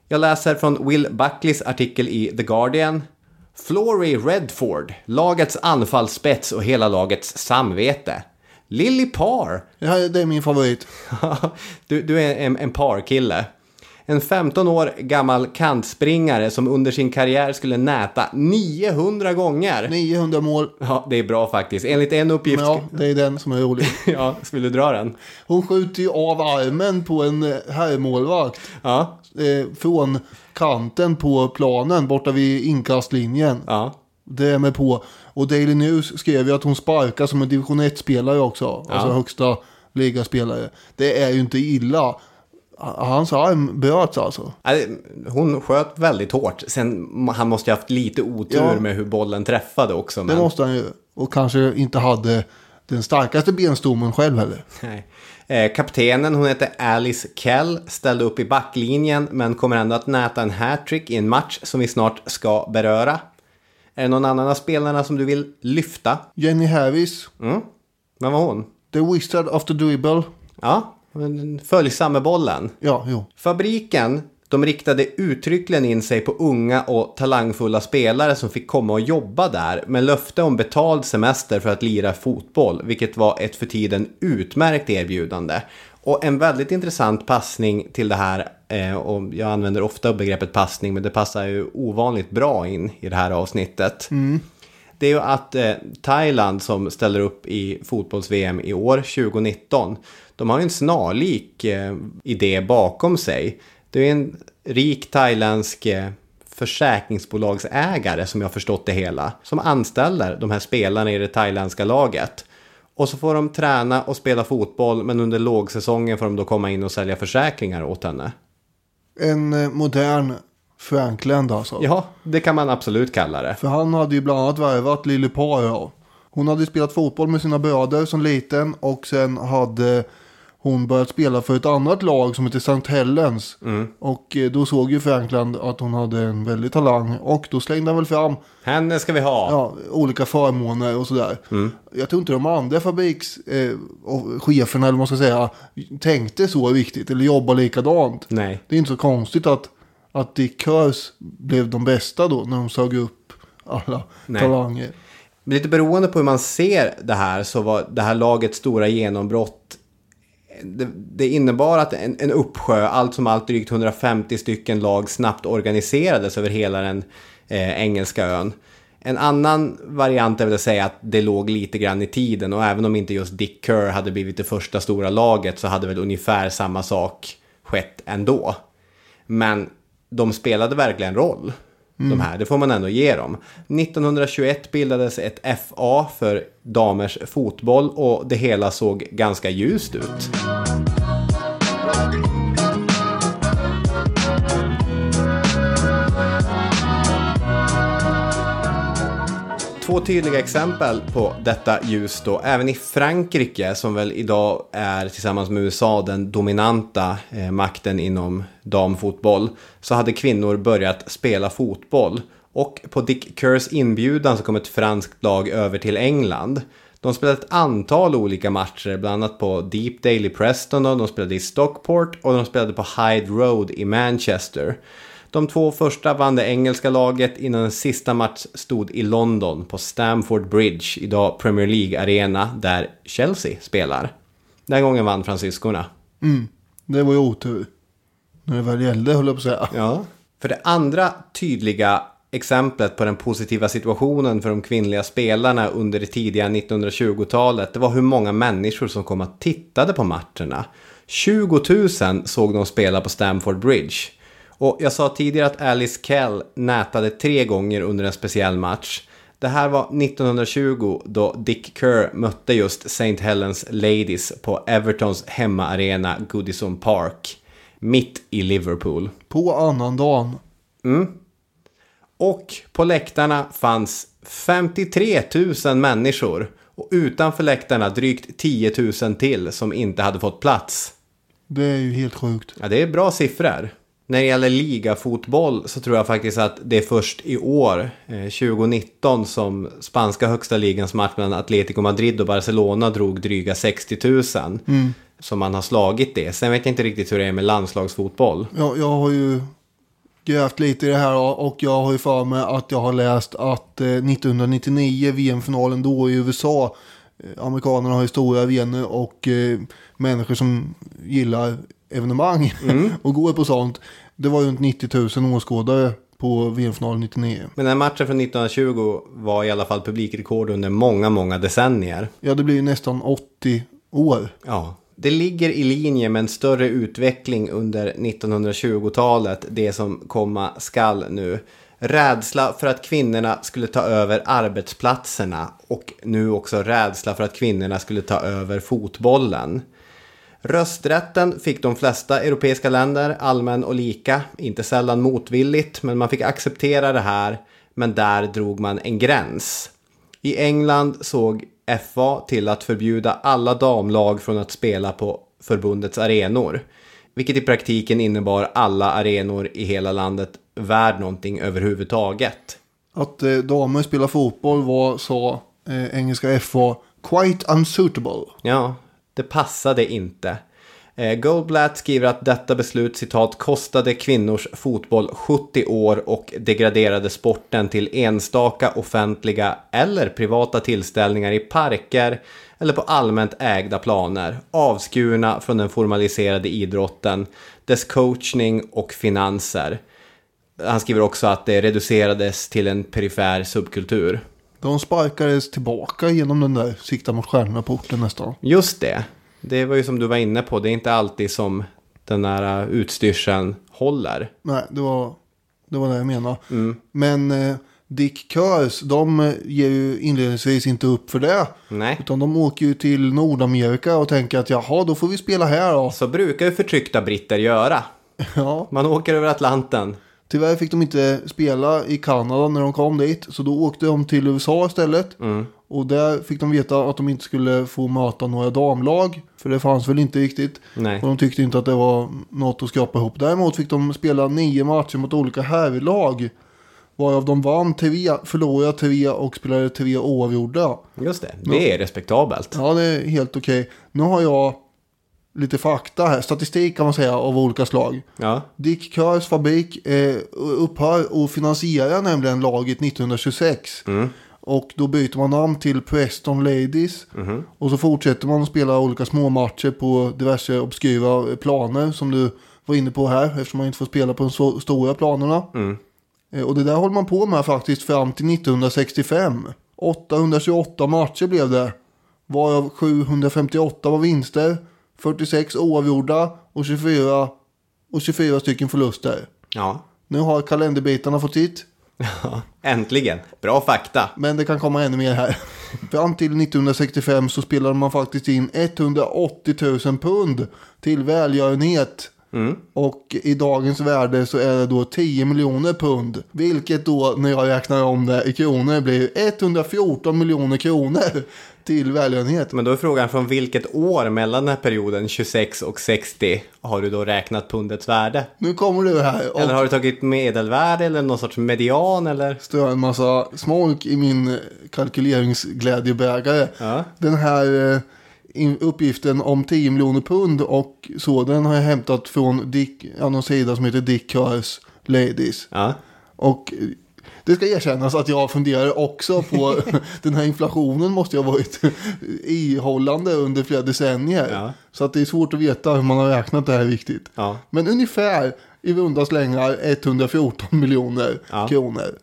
Jag läser från Will Buckleys artikel i The Guardian. Flory Redford, lagets anfallsspets och hela lagets samvete. Lily Parr, här, det är min favorit. du, du är en, en parkille. En 15 år gammal kantspringare som under sin karriär skulle näta 900 gånger. 900 mål. Ja, det är bra faktiskt. Enligt en uppgift... Men ja, det är den som är rolig. ja, vill du dra den? Hon skjuter ju av armen på en eh, herrmålvakt. Ja, Eh, från kanten på planen borta vid inkastlinjen. ja. Det är med på. Och Daily News skrev ju att hon sparkar som en division 1-spelare också. Alltså högsta ligaspelare. Det är ju inte illa. Hans arm bröts alltså. Hon sköt väldigt hårt. Sen han måste ju haft lite otur Ja. med hur bollen träffade också. Det Men... måste han ju. Och kanske inte hade den starkaste benstommen själv heller. Nej. Eh, kaptenen, hon heter Alice Kell, ställde upp i backlinjen men kommer ändå att näta en hattrick i en match som vi snart ska beröra. Är det någon annan av spelarna som du vill lyfta? Jenny Harris. Mm. Vem var hon? The Wizard of the Dribble. Ja, följsam med bollen. Ja, jo. Fabriken, de riktade uttryckligen in sig på unga och talangfulla spelare som fick komma och jobba där med löfte om betald semester för att lira fotboll, vilket var ett för tiden utmärkt erbjudande. Och en väldigt intressant passning till det här, och jag använder ofta begreppet passning, men det passar ju ovanligt bra in i det här avsnittet. Det är ju att eh, Thailand som ställer upp i fotbolls-VM i år, 2019, de har ju en snarlik eh, idé bakom sig. Det är en rik thailändsk eh, försäkringsbolagsägare som jag förstått det hela. Som anställer de här spelarna i det thailändska laget. Och så får de träna och spela fotboll men under lågsäsongen får de då komma in och sälja försäkringar åt henne. En eh, modern Frankland alltså. Ja, det kan man absolut kalla det. För han hade ju bland annat värvat Lille Par. Ja. Hon hade spelat fotboll med sina bröder som liten. Och sen hade hon börjat spela för ett annat lag som heter St. Helens. Och eh, då såg ju Frankland att hon hade en väldig talang. Och då slängde han väl fram Henne ska vi ha. ja, olika förmåner och sådär. Jag tror inte de andra fabriks eh, eller man ska säga tänkte så riktigt. Eller jobba likadant. Nej. Det är inte så konstigt att, att Dick Curse blev de bästa då när de sög upp alla Nej. talanger. Lite beroende på hur man ser det här så var det här lagets stora genombrott det, det innebar att en, en uppsjö, allt som allt drygt 150 stycken lag snabbt organiserades över hela den eh, engelska ön. En annan variant är väl att säga att det låg lite grann i tiden och även om inte just Dick Kerr hade blivit det första stora laget så hade väl ungefär samma sak skett ändå. Men de spelade verkligen roll. Mm. De här, det får man ändå ge dem. 1921 bildades ett FA för damers fotboll och det hela såg ganska ljust ut. Två tydliga exempel på detta ljus då. Även i Frankrike som väl idag är tillsammans med USA den dominanta eh, makten inom damfotboll. Så hade kvinnor börjat spela fotboll. Och på Dick Kerrs inbjudan så kom ett franskt lag över till England. De spelade ett antal olika matcher, bland annat på Deepdale i Preston de spelade i Stockport och de spelade på Hyde Road i Manchester. De två första vann det engelska laget innan en sista match stod i London på Stamford Bridge, idag Premier League Arena, där Chelsea spelar. Den gången vann fransyskorna. Det var ju otur. När det väl gällde höll jag på att säga. Ja. För det andra tydliga exemplet på den positiva situationen för de kvinnliga spelarna under det tidiga 1920-talet, det var hur många människor som kom och tittade på matcherna. 20 000 såg de spela på Stamford Bridge. Och jag sa tidigare att Alice Kell nätade tre gånger under en speciell match. Det här var 1920 då Dick Kerr mötte just St. Helens Ladies på Evertons hemmaarena Goodison Park. Mitt i Liverpool. På annandagen. Och på läktarna fanns 53 000 människor. Och utanför läktarna drygt 10 000 till som inte hade fått plats. Det är ju helt sjukt. Ja, det är bra siffror. När det gäller ligafotboll så tror jag faktiskt att det är först i år, eh, 2019, som spanska högsta ligans match mellan Atletico Madrid och Barcelona drog dryga 60 000. Som man har slagit det. Sen vet jag inte riktigt hur det är med landslagsfotboll. Jag, jag har ju grävt lite i det här och jag har ju för mig att jag har läst att eh, 1999, VM-finalen då i USA, eh, amerikanerna har ju stora arenor och eh, människor som gillar evenemang och går på sånt. Det var runt 90 000 åskådare på VM-finalen 99. Men den matchen från 1920 var i alla fall publikrekord under många, många decennier. Ja, det blir ju nästan 80 år. Ja, det ligger i linje med en större utveckling under 1920-talet, det som komma skall nu. Rädsla för att kvinnorna skulle ta över arbetsplatserna och nu också rädsla för att kvinnorna skulle ta över fotbollen. Rösträtten fick de flesta europeiska länder allmän och lika, inte sällan motvilligt, men man fick acceptera det här, men där drog man en gräns. I England såg FA till att förbjuda alla damlag från att spela på förbundets arenor. Vilket i praktiken innebar alla arenor i hela landet värd någonting överhuvudtaget. Att eh, damer spelar fotboll var, sa eh, engelska FA, quite unsuitable. Ja, det passade inte. Eh, Goldblatt skriver att detta beslut citat kostade kvinnors fotboll 70 år och degraderade sporten till enstaka offentliga eller privata tillställningar i parker eller på allmänt ägda planer, avskurna från den formaliserade idrotten, dess coachning och finanser. Han skriver också att det reducerades till en perifer subkultur. De sparkades tillbaka genom den där sikta mot stjärnorna-porten nästan. Just det. Det var ju som du var inne på, det är inte alltid som den här utstyrseln håller. Nej, det var det, var det jag menade. Men eh, Dick Kurs, de eh, ger ju inledningsvis inte upp för det. Nej. Utan de åker ju till Nordamerika och tänker att jaha, då får vi spela här då. Så brukar ju förtryckta britter göra. Ja, Man åker över Atlanten. Tyvärr fick de inte spela i Kanada när de kom dit. Så då åkte de till USA istället. Och där fick de veta att de inte skulle få möta några damlag. För det fanns väl inte riktigt. Nej. Och de tyckte inte att det var något att skrapa ihop. Däremot fick de spela nio matcher mot olika herrlag. Varav de vann tre, förlorade tre och spelade tre oavgjorda. Just det, det är respektabelt. Ja, det är helt okej. Nu har jag lite fakta här. Statistik kan man säga av olika slag. Ja, Dick Kurs fabrik eh, upphör och finansierar nämligen laget 1926. Och då byter man namn till Preston Ladies. Och så fortsätter man att spela olika småmatcher på diverse obskyra planer som du var inne på här. Eftersom man inte får spela på de så stora planerna. Eh, Och det där håller man på med faktiskt fram till 1965. 828 matcher blev det. Varav 758 var vinster. 46 oavgjorda och 24, och 24 stycken förluster. ja. Nu har kalenderbitarna fått sitt. Äntligen. Bra fakta. Men det kan komma ännu mer här. Fram till 1965 så spelade man faktiskt in 180 000 pund till välgörenhet. Och i dagens värde så är det då 10 miljoner pund. Vilket då när jag räknar om det i kronor blir 114 miljoner kronor till välgörenhet. Men då är frågan från vilket år mellan den här perioden 26 och 60 har du då räknat pundets värde? Nu kommer du här och Eller har du tagit medelvärde eller någon sorts median eller? strör en massa smolk i min kalkyleringsglädjebägare. Ja. Den här eh, uppgiften om 10 miljoner pund och så, den har jag hämtat från Dick, ja, någon sida som heter Dick Kurs Ladies. Ja. Och eh, det ska erkännas att jag funderar också på den här inflationen måste ju ha varit ihållande under flera decennier. Ja. Så att det är svårt att veta hur man har räknat det här riktigt. Ja. Men ungefär i runda slängar 114 miljoner kronor.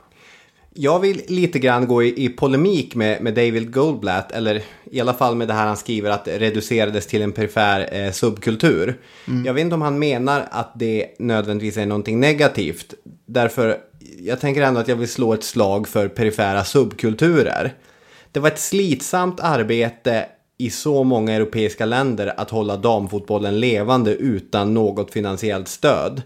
Jag vill lite grann gå i, i polemik med, med David Goldblatt, eller i alla fall med det här han skriver att det reducerades till en perifer eh, subkultur. Jag vet inte om han menar att det nödvändigtvis är någonting negativt. Därför, jag tänker ändå att jag vill slå ett slag för perifera subkulturer. Det var ett slitsamt arbete i så många europeiska länder att hålla damfotbollen levande utan något finansiellt stöd.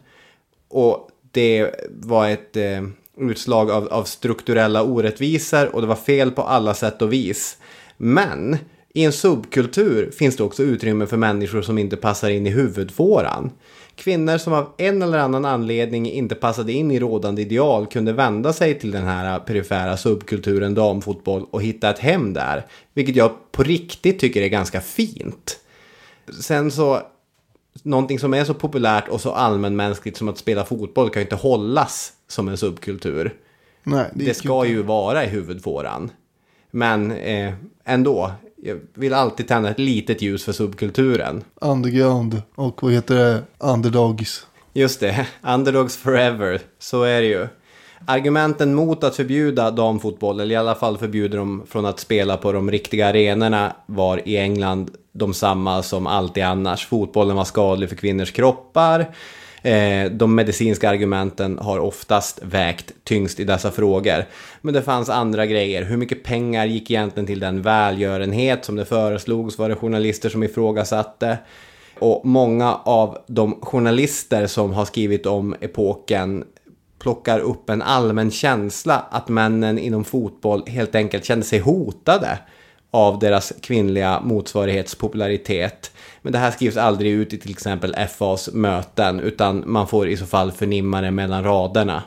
Och det var ett eh, utslag av, av strukturella orättvisor och det var fel på alla sätt och vis. Men I en subkultur finns det också utrymme för människor som inte passar in i huvudfåran. Kvinnor som av en eller annan anledning inte passade in i rådande ideal kunde vända sig till den här perifera subkulturen damfotboll och hitta ett hem där. Vilket jag på riktigt tycker är ganska fint. Sen så, någonting som är så populärt och så allmänmänskligt som att spela fotboll kan ju inte hållas som en subkultur. Nej, Det, gick ska ju vara i huvudfåran. Men eh, ändå, jag vill alltid tända ett litet ljus för subkulturen. Underground och vad heter det? Underdogs. Just det, underdogs forever, så är det ju. Argumenten mot att förbjuda damfotboll, eller i alla fall förbjuda dem från att spela på de riktiga arenorna, var i England de samma som alltid annars. Fotbollen var skadlig för kvinnors kroppar. Eh, de medicinska argumenten har oftast vägt tyngst i dessa frågor. Men det fanns andra grejer. Hur mycket pengar gick egentligen till den välgörenhet som det föreslogs? Var det journalister som ifrågasatte? Och många av de journalister som har skrivit om epoken plockar upp en allmän känsla att männen inom fotboll helt enkelt kände sig hotade av deras kvinnliga motsvarighets popularitet. Men det här skrivs aldrig ut i till exempel FAs möten utan man får i så fall förnimma det mellan raderna.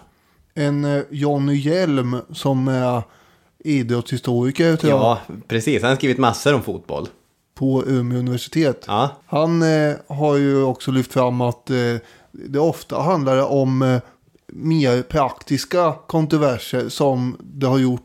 En eh, Johnny Hjelm som är idrottshistoriker tror jag, Ja, precis. Han har skrivit massor om fotboll. på Umeå universitet. Ja, Han eh, har ju också lyft fram att eh, det ofta handlar om eh, mer praktiska kontroverser som det har gjort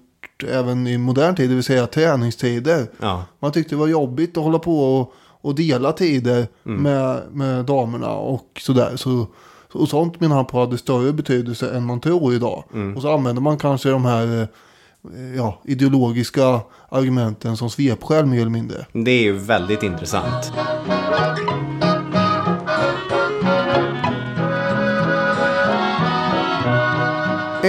även i modern tid, det vill säga träningstider. ja. Man tyckte det var jobbigt att hålla på och, och dela tider med, med damerna och sådär. Så, och sånt menar han på hade större betydelse än man tror idag. Och så använder man kanske de här eh, ja, ideologiska argumenten som svepskäl mer eller mindre. Det är ju väldigt intressant.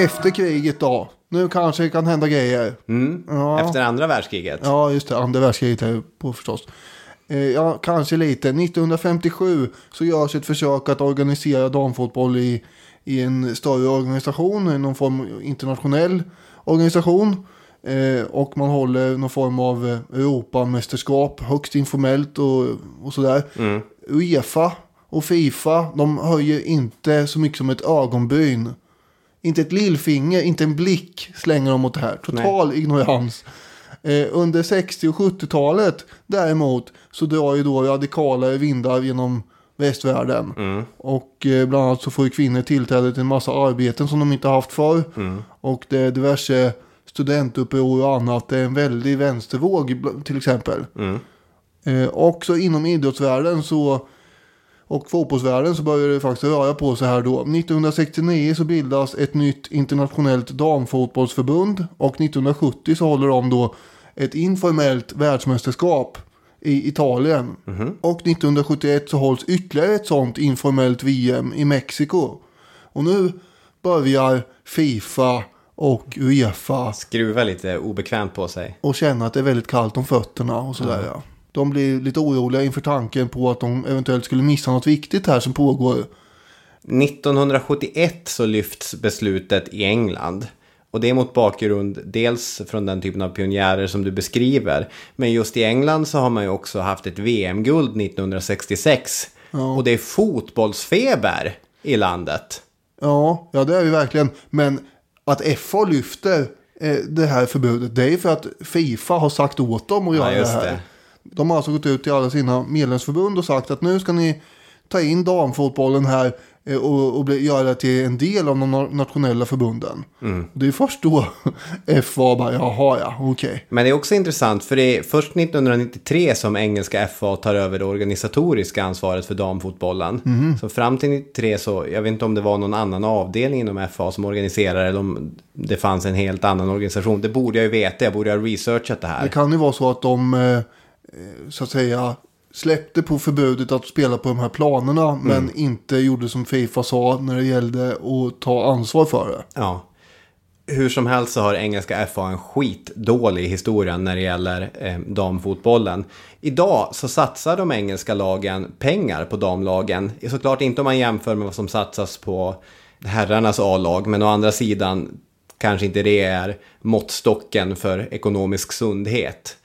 Efter kriget då. Nu kanske det kan hända grejer. Mm. Ja. Efter andra världskriget. Ja, just det. Andra världskriget är på förstås. Eh, ja, kanske lite. 1957 så görs ett försök att organisera damfotboll i, i en större organisation, någon form av internationell organisation. Eh, och man håller någon form av eh, Europamästerskap, högst informellt och, och sådär. Uefa och Fifa, de höjer inte så mycket som ett ögonbryn. Inte ett lillfinger, inte en blick slänger de mot det här. Total ignorans. Eh, under 60 och 70-talet däremot så drar ju då radikalare vindar genom västvärlden. Och eh, bland annat så får ju kvinnor tillträde till en massa arbeten som de inte haft förr. Och det är diverse studentuppror och annat. Det är en väldig vänstervåg till exempel. Eh, också inom idrottsvärlden så och fotbollsvärlden så börjar det faktiskt röra på sig här då. 1969 så bildas ett nytt internationellt damfotbollsförbund och 1970 så håller de då ett informellt världsmästerskap i Italien. Och 1971 så hålls ytterligare ett sånt informellt VM i Mexiko. Och nu börjar Fifa och Uefa Skruva lite obekvämt på sig. och känna att det är väldigt kallt om fötterna och sådär. Ja. De blir lite oroliga inför tanken på att de eventuellt skulle missa något viktigt här som pågår. 1971 så lyfts beslutet i England. Och det är mot bakgrund dels från den typen av pionjärer som du beskriver. Men just i England så har man ju också haft ett VM-guld 1966. Och det är fotbollsfeber i landet. Ja, ja det är vi verkligen. Men att FA lyfter eh, det här förbudet, det är för att Fifa har sagt åt dem att göra just det här. det. De har alltså gått ut till alla sina medlemsförbund och sagt att nu ska ni ta in damfotbollen här eh, och, och bli, göra det till en del av de na- nationella förbunden. Mm. Det är först då FA bara, jaha ja, okej. Men det är också intressant för det är först 1993 som engelska FA tar över det organisatoriska ansvaret för damfotbollen. Så fram till 93 så, jag vet inte om det var någon annan avdelning inom FA som organiserar eller om det fanns en helt annan organisation. Det borde jag ju veta, jag borde ha researchat det här. Det kan ju vara så att de eh, så att säga släppte på förbudet att spela på de här planerna Mm. men inte gjorde som Fifa sa när det gällde att ta ansvar för det. Ja. Hur som helst så har engelska FA en skitdålig historia när det gäller eh, damfotbollen. Idag så satsar de engelska lagen pengar på damlagen. Såklart inte om man jämför med vad som satsas på herrarnas A-lag. Men å andra sidan kanske inte det är måttstocken för ekonomisk sundhet.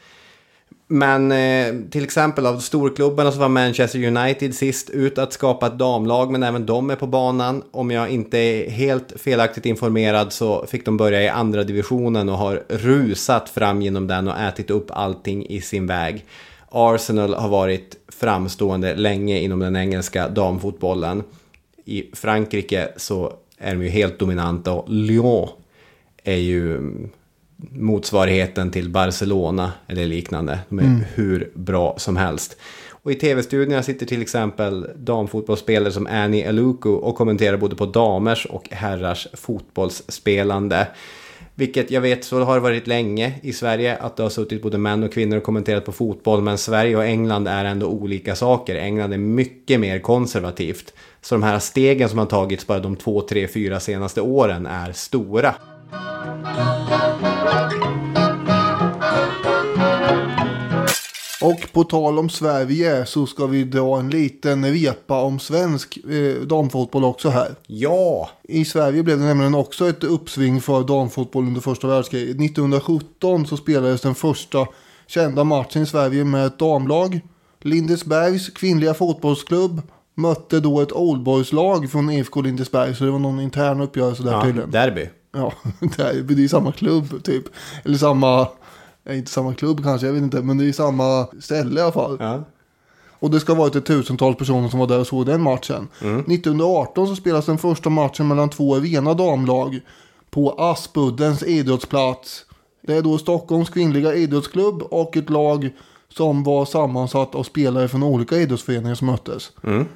Men eh, till exempel av storklubbarna så var Manchester United sist ut att skapa ett damlag, men även de är på banan. Om jag inte är helt felaktigt informerad så fick de börja i andra divisionen och har rusat fram genom den och ätit upp allting i sin väg. Arsenal har varit framstående länge inom den engelska damfotbollen. I Frankrike så är de ju helt dominanta och Lyon är ju motsvarigheten till Barcelona eller liknande. De är mm. hur bra som helst. Och i tv-studierna sitter till exempel damfotbollsspelare som Annie Eluku och kommenterar både på damers och herrars fotbollsspelande. Vilket jag vet så har det varit länge i Sverige att det har suttit både män och kvinnor och kommenterat på fotboll. Men Sverige och England är ändå olika saker. England är mycket mer konservativt. Så de här stegen som har tagits bara de två, tre, fyra senaste åren är stora. Och på tal om Sverige så ska vi dra en liten repa om svensk eh, damfotboll också här. Ja! I Sverige blev det nämligen också ett uppsving för damfotboll under första världskriget. 1917 så spelades den första kända matchen i Sverige med ett damlag. Lindesbergs kvinnliga fotbollsklubb mötte då ett oldboys-lag från IFK Lindesberg. Så det var någon intern uppgörelse där ja, tydligen. Derby. Ja, derby. Det är samma klubb typ. Eller samma är inte samma klubb kanske, jag vet inte. Men det är samma ställe i alla fall. Ja. Och det ska ha varit ett tusentals personer som var där och såg den matchen. Mm. 1918 så spelas den första matchen mellan två rena damlag på Aspuddens idrottsplats. Det är då Stockholms kvinnliga idrottsklubb och ett lag som var sammansatt av spelare från olika idrottsföreningar som möttes. Mm.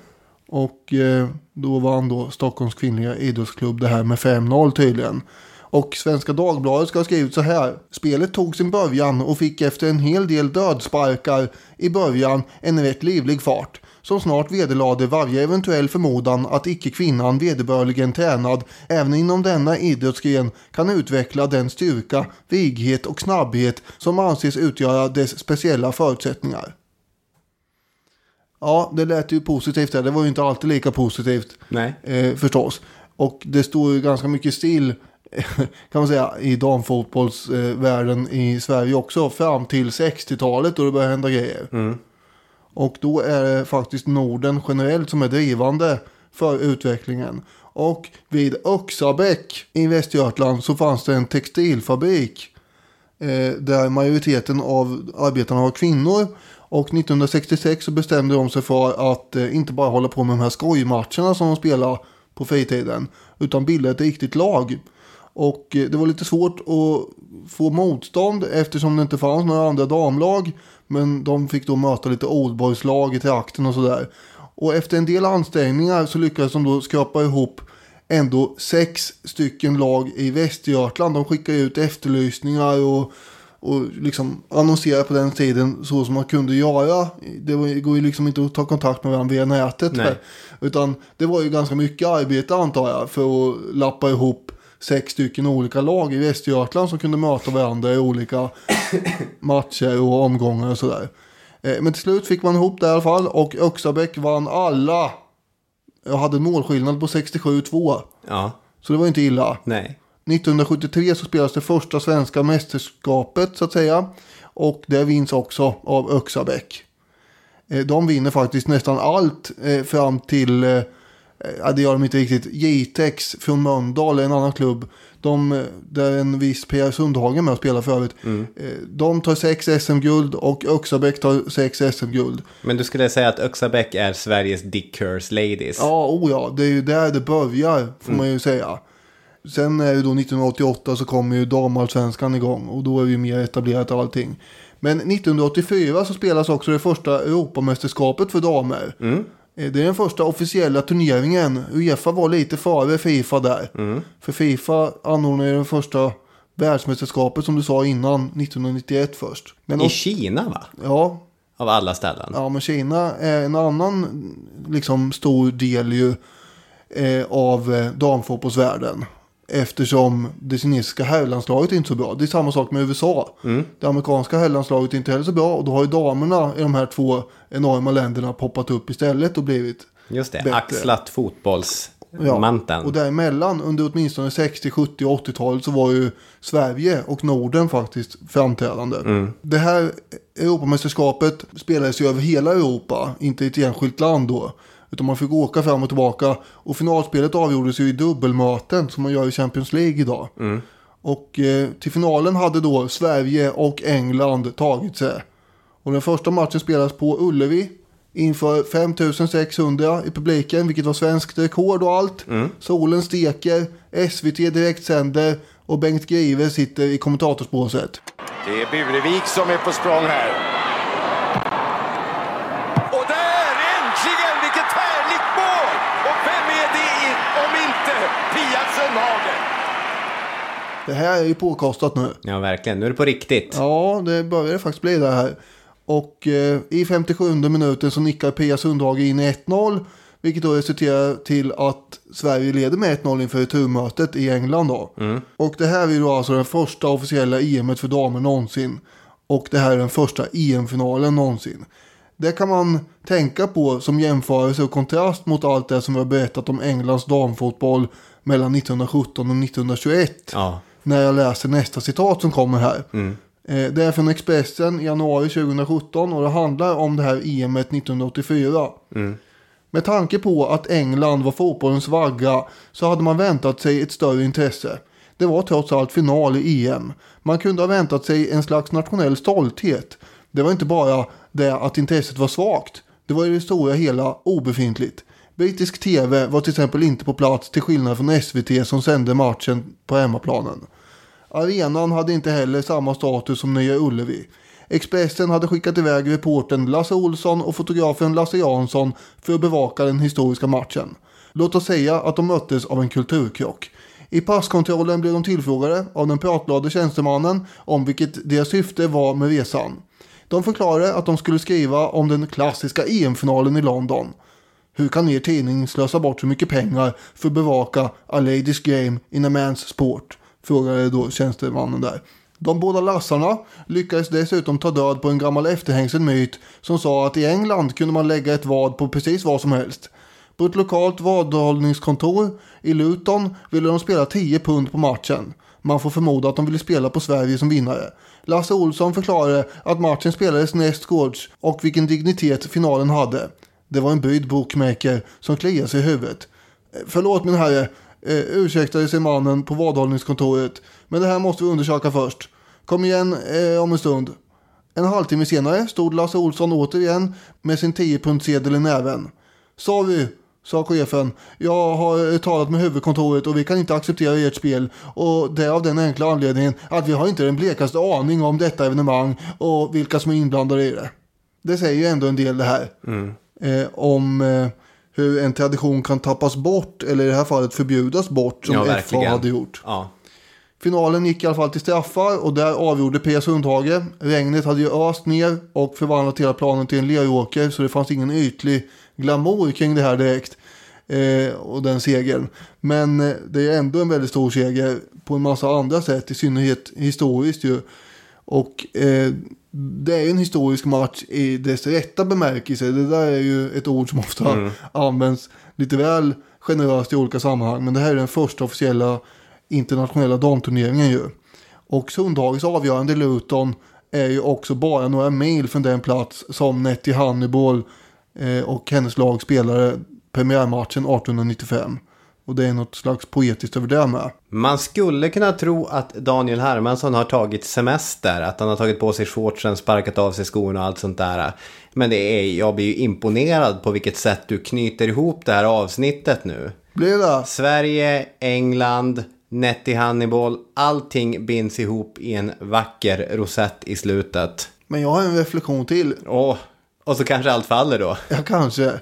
Och eh, då vann då Stockholms kvinnliga idrottsklubb det här med 5-0 tydligen. Och Svenska Dagbladet ska ha skrivit så här. Spelet tog sin början och fick efter en hel del dödsparkar i början en rätt livlig fart. Som snart vederlade varje eventuell förmodan att icke-kvinnan vederbörligen tränad även inom denna idrottsgren kan utveckla den styrka, vighet och snabbhet som anses utgöra dess speciella förutsättningar. Ja, det lät ju positivt där. Det var ju inte alltid lika positivt. Nej. Eh, förstås. Och det står ju ganska mycket still kan man säga i damfotbollsvärlden i Sverige också fram till 60-talet då det började hända grejer. Mm. Och då är det faktiskt Norden generellt som är drivande för utvecklingen. Och vid Öxabäck i Västergötland så fanns det en textilfabrik eh, där majoriteten av arbetarna var kvinnor. Och 1966 så bestämde de sig för att eh, inte bara hålla på med de här skojmatcherna som de spelar på fritiden. Utan bilda ett riktigt lag. Och eh, det var lite svårt att få motstånd eftersom det inte fanns några andra damlag. Men de fick då möta lite oldboys-lag i trakten och sådär. Och efter en del ansträngningar så lyckades de då skrapa ihop ändå sex stycken lag i Västergötland. De skickade ut efterlysningar och, och liksom annonserade på den tiden så som man kunde göra. Det går ju liksom inte att ta kontakt med varandra via nätet. Utan det var ju ganska mycket arbete antar jag för att lappa ihop sex stycken olika lag i Västergötland som kunde möta varandra i olika matcher och omgångar och sådär. Eh, men till slut fick man ihop det i alla fall och Öxabäck vann alla. Jag hade en målskillnad på 67-2. Ja. Så det var inte illa. Nej. 1973 så spelas det första svenska mästerskapet så att säga. Och det vinns också av Öxabäck. Eh, de vinner faktiskt nästan allt eh, fram till ja, det gör de inte riktigt. Jitex från Mölndal, en annan klubb. De, eh, där en viss Per Sundhagen med och spelar för övrigt. Mm. Eh, de tar sex SM-guld och Öxabäck tar sex SM-guld. Men du skulle säga att Öxabäck är Sveriges Dick Curse Ladies? Ja, oh ja. Det är ju där det börjar, får mm. man ju säga. Sen är det då 1988 så kommer ju damallsvenskan igång och då är ju mer etablerat allting. Men 1984 så spelas också det första Europamästerskapet för damer. Mm. Eh, det är den första officiella turneringen. Uefa var lite före Fifa där. Mm. För Fifa anordnade den första världsmästerskapet som du sa innan 1991 först. Men I Kina va? Ja. Av alla ställen. Ja men Kina är en annan liksom stor del ju eh, av eh, damfotbollsvärlden. Eftersom det kinesiska herrlandslaget är inte så bra. Det är samma sak med USA. Mm. Det amerikanska herrlandslaget är inte heller så bra. Och då har ju damerna i de här två enorma länderna poppat upp istället och blivit Just det, bättre. axlat fotbolls manteln. Och däremellan under åtminstone 60, 70 och 80-talet så var ju Sverige och Norden faktiskt framträdande. Det här Europamästerskapet spelades ju över hela Europa, inte i ett enskilt land då. Utan man fick åka fram och tillbaka. Och finalspelet avgjordes ju i dubbelmöten som man gör i Champions League idag. Och eh, till finalen hade då Sverige och England tagit sig. Och den första matchen spelades på Ullevi inför 5600 i publiken, vilket var svenskt rekord och allt. Solen steker, SVT direktsänder och Bengt Grive sitter i kommentatorsbåset. Det är Burevik som är på språng här. Och där, äntligen! Vilket härligt mål! Och vem är det i- om inte Pia Sundhage? Det här är ju påkostat nu. Ja, verkligen. Nu är det på riktigt. Ja, det börjar faktiskt bli det här. Och eh, i 57 minuten så nickar Pia Sundhage in 1-0. Vilket då resulterar till att Sverige leder med 1-0 inför returmötet i England då. Och det här är då alltså den första officiella EMet för damer någonsin. Och det här är den första EM-finalen någonsin. Det kan man tänka på som jämförelse och kontrast mot allt det som vi har berättat om Englands damfotboll mellan 1917 och 1921 Ja. När jag läser nästa citat som kommer här. Eh, Det är från Expressen i januari 2017 och det handlar om det här EMet 1984. Med tanke på att England var fotbollens vagga så hade man väntat sig ett större intresse. Det var trots allt final i EM. Man kunde ha väntat sig en slags nationell stolthet. Det var inte bara det att intresset var svagt. Det var i det stora hela obefintligt. Brittisk tv var till exempel inte på plats till skillnad från SVT som sände matchen på hemmaplanen. Arenan hade inte heller samma status som Nya Ullevi. Expressen hade skickat iväg reportern Lasse Olsson och fotografen Lasse Jansson för att bevaka den historiska matchen. Låt oss säga att de möttes av en kulturkrock. I passkontrollen blev de tillfrågade av den pratglade tjänstemannen om vilket deras syfte var med resan. De förklarade att de skulle skriva om den klassiska EM-finalen i London. Hur kan er tidning slösa bort så mycket pengar för att bevaka A Ladies Game in a Man's Sport? Frågade då tjänstemannen där. De båda lassarna lyckades dessutom ta död på en gammal efterhängsen myt som sa att i England kunde man lägga ett vad på precis vad som helst. På ett lokalt vadhållningskontor i Luton ville de spela 10 pund på matchen. Man får förmoda att de ville spela på Sverige som vinnare. Lasse Olsson förklarade att matchen spelades nästgårds och vilken dignitet finalen hade. Det var en böjd bookmaker som kliade sig i huvudet. Förlåt min herre, eh, ursäktade sig mannen på vadhållningskontoret. Men det här måste vi undersöka först. Kom igen eh, om en stund. En halvtimme senare stod Lasse Olsson återigen med sin 10-punktsedel i näven. Sorry, sa chefen. Jag har eh, talat med huvudkontoret och vi kan inte acceptera ert spel. Och det är av den enkla anledningen att vi har inte den blekaste aning om detta evenemang och vilka som är inblandade i det. Det säger ju ändå en del det här. Eh, om eh, hur en tradition kan tappas bort, eller i det här fallet förbjudas bort, som ja, FA hade gjort. Ja. Finalen gick i alla fall till straffar och där avgjorde Pia Sundhage. Regnet hade ju öst ner och förvandlat hela planen till en leråker så det fanns ingen ytlig glamour kring det här direkt. Eh, och den segern. Men eh, det är ändå en väldigt stor seger på en massa andra sätt, i synnerhet historiskt ju. Och eh, det är ju en historisk match i dess rätta bemärkelse. Det där är ju ett ord som ofta används lite väl generöst i olika sammanhang. Men det här är den första officiella internationella damturneringen ju. Och Sundhages avgörande Luton är ju också bara några mil från den plats som Nettie Hannibal eh, och hennes lag spelade premiärmatchen 1895. Och det är något slags poetiskt över det med. Man skulle kunna tro att Daniel Hermansson har tagit semester. Att han har tagit på sig shortsen, sparkat av sig skorna och allt sånt där. Men det är, jag blir ju imponerad på vilket sätt du knyter ihop det här avsnittet nu. Blir det? Sverige, England, Nettie Hannibal. Allting binds ihop i en vacker rosett i slutet. Men jag har en reflektion till. Åh, och så kanske allt faller då. Ja, kanske.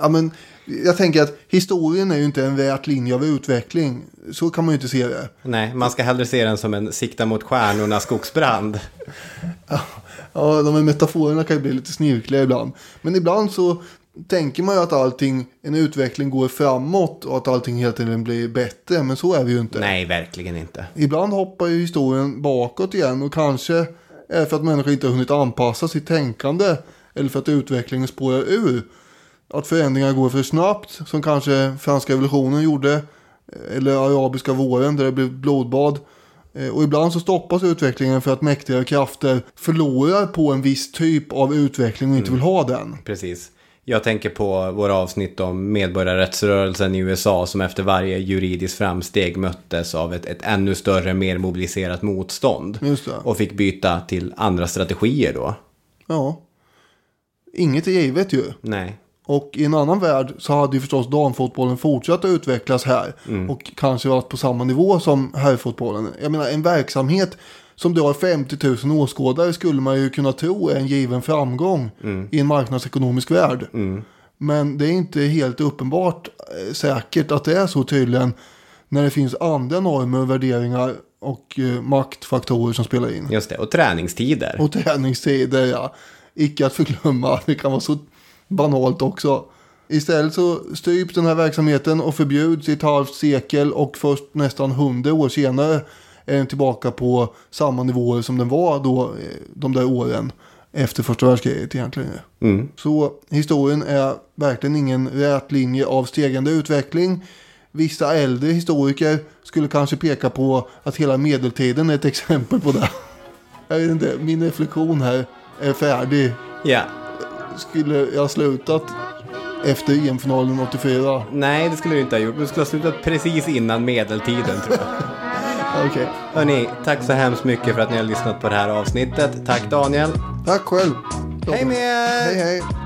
Ja, men jag tänker att historien är ju inte en rät linje av utveckling. Så kan man ju inte se det. Nej, man ska hellre se den som en sikta mot stjärnorna skogsbrand. Ja, de här metaforerna kan ju bli lite snirkliga ibland. Men ibland så tänker man ju att allting, en utveckling går framåt och att allting hela tiden blir bättre. Men så är det ju inte. Nej, verkligen inte. Ibland hoppar ju historien bakåt igen och kanske är för att människor inte har hunnit anpassa sitt tänkande eller för att utvecklingen spårar ur. Att förändringar går för snabbt, som kanske franska revolutionen gjorde, eller arabiska våren där det blev blodbad. Eh, Och ibland så stoppas utvecklingen för att mäktigare krafter förlorar på en viss typ av utveckling och inte vill ha den. Precis. Jag tänker på våra avsnitt om medborgarrättsrörelsen i USA som efter varje juridiskt framsteg möttes av ett, ett ännu större, mer mobiliserat motstånd. Och fick byta till andra strategier då. Ja. Inget är givet ju. Nej. Och i en annan värld så hade ju förstås damfotbollen fortsatt att utvecklas här. Och kanske varit på samma nivå som herrfotbollen. Jag menar en verksamhet som drar 50 000 åskådare skulle man ju kunna tro är en given framgång i en marknadsekonomisk värld. Men det är inte helt uppenbart eh, säkert att det är så tydligen när det finns andra normer och värderingar och eh, maktfaktorer som spelar in. Just det. Och träningstider. Och träningstider, ja. Icke att förglömma, det kan vara så banalt också. Istället så stryps den här verksamheten och förbjuds i ett halvt sekel och först nästan hundra år senare är den tillbaka på samma nivåer som den var då eh, de där åren efter första världskriget egentligen. Så historien är verkligen ingen rät linje av stegande utveckling. Vissa äldre historiker skulle kanske peka på att hela medeltiden är ett exempel på det. Jag vet inte, min reflektion här är färdig. Ja. Skulle jag ha slutat efter EM-finalen 84? Nej, det skulle du inte ha gjort. Du skulle ha slutat precis innan medeltiden tror jag. Okej. Hörni, tack så hemskt mycket för att ni har lyssnat på det här avsnittet. Tack Daniel. Tack själv. Hej med er! Hej hej.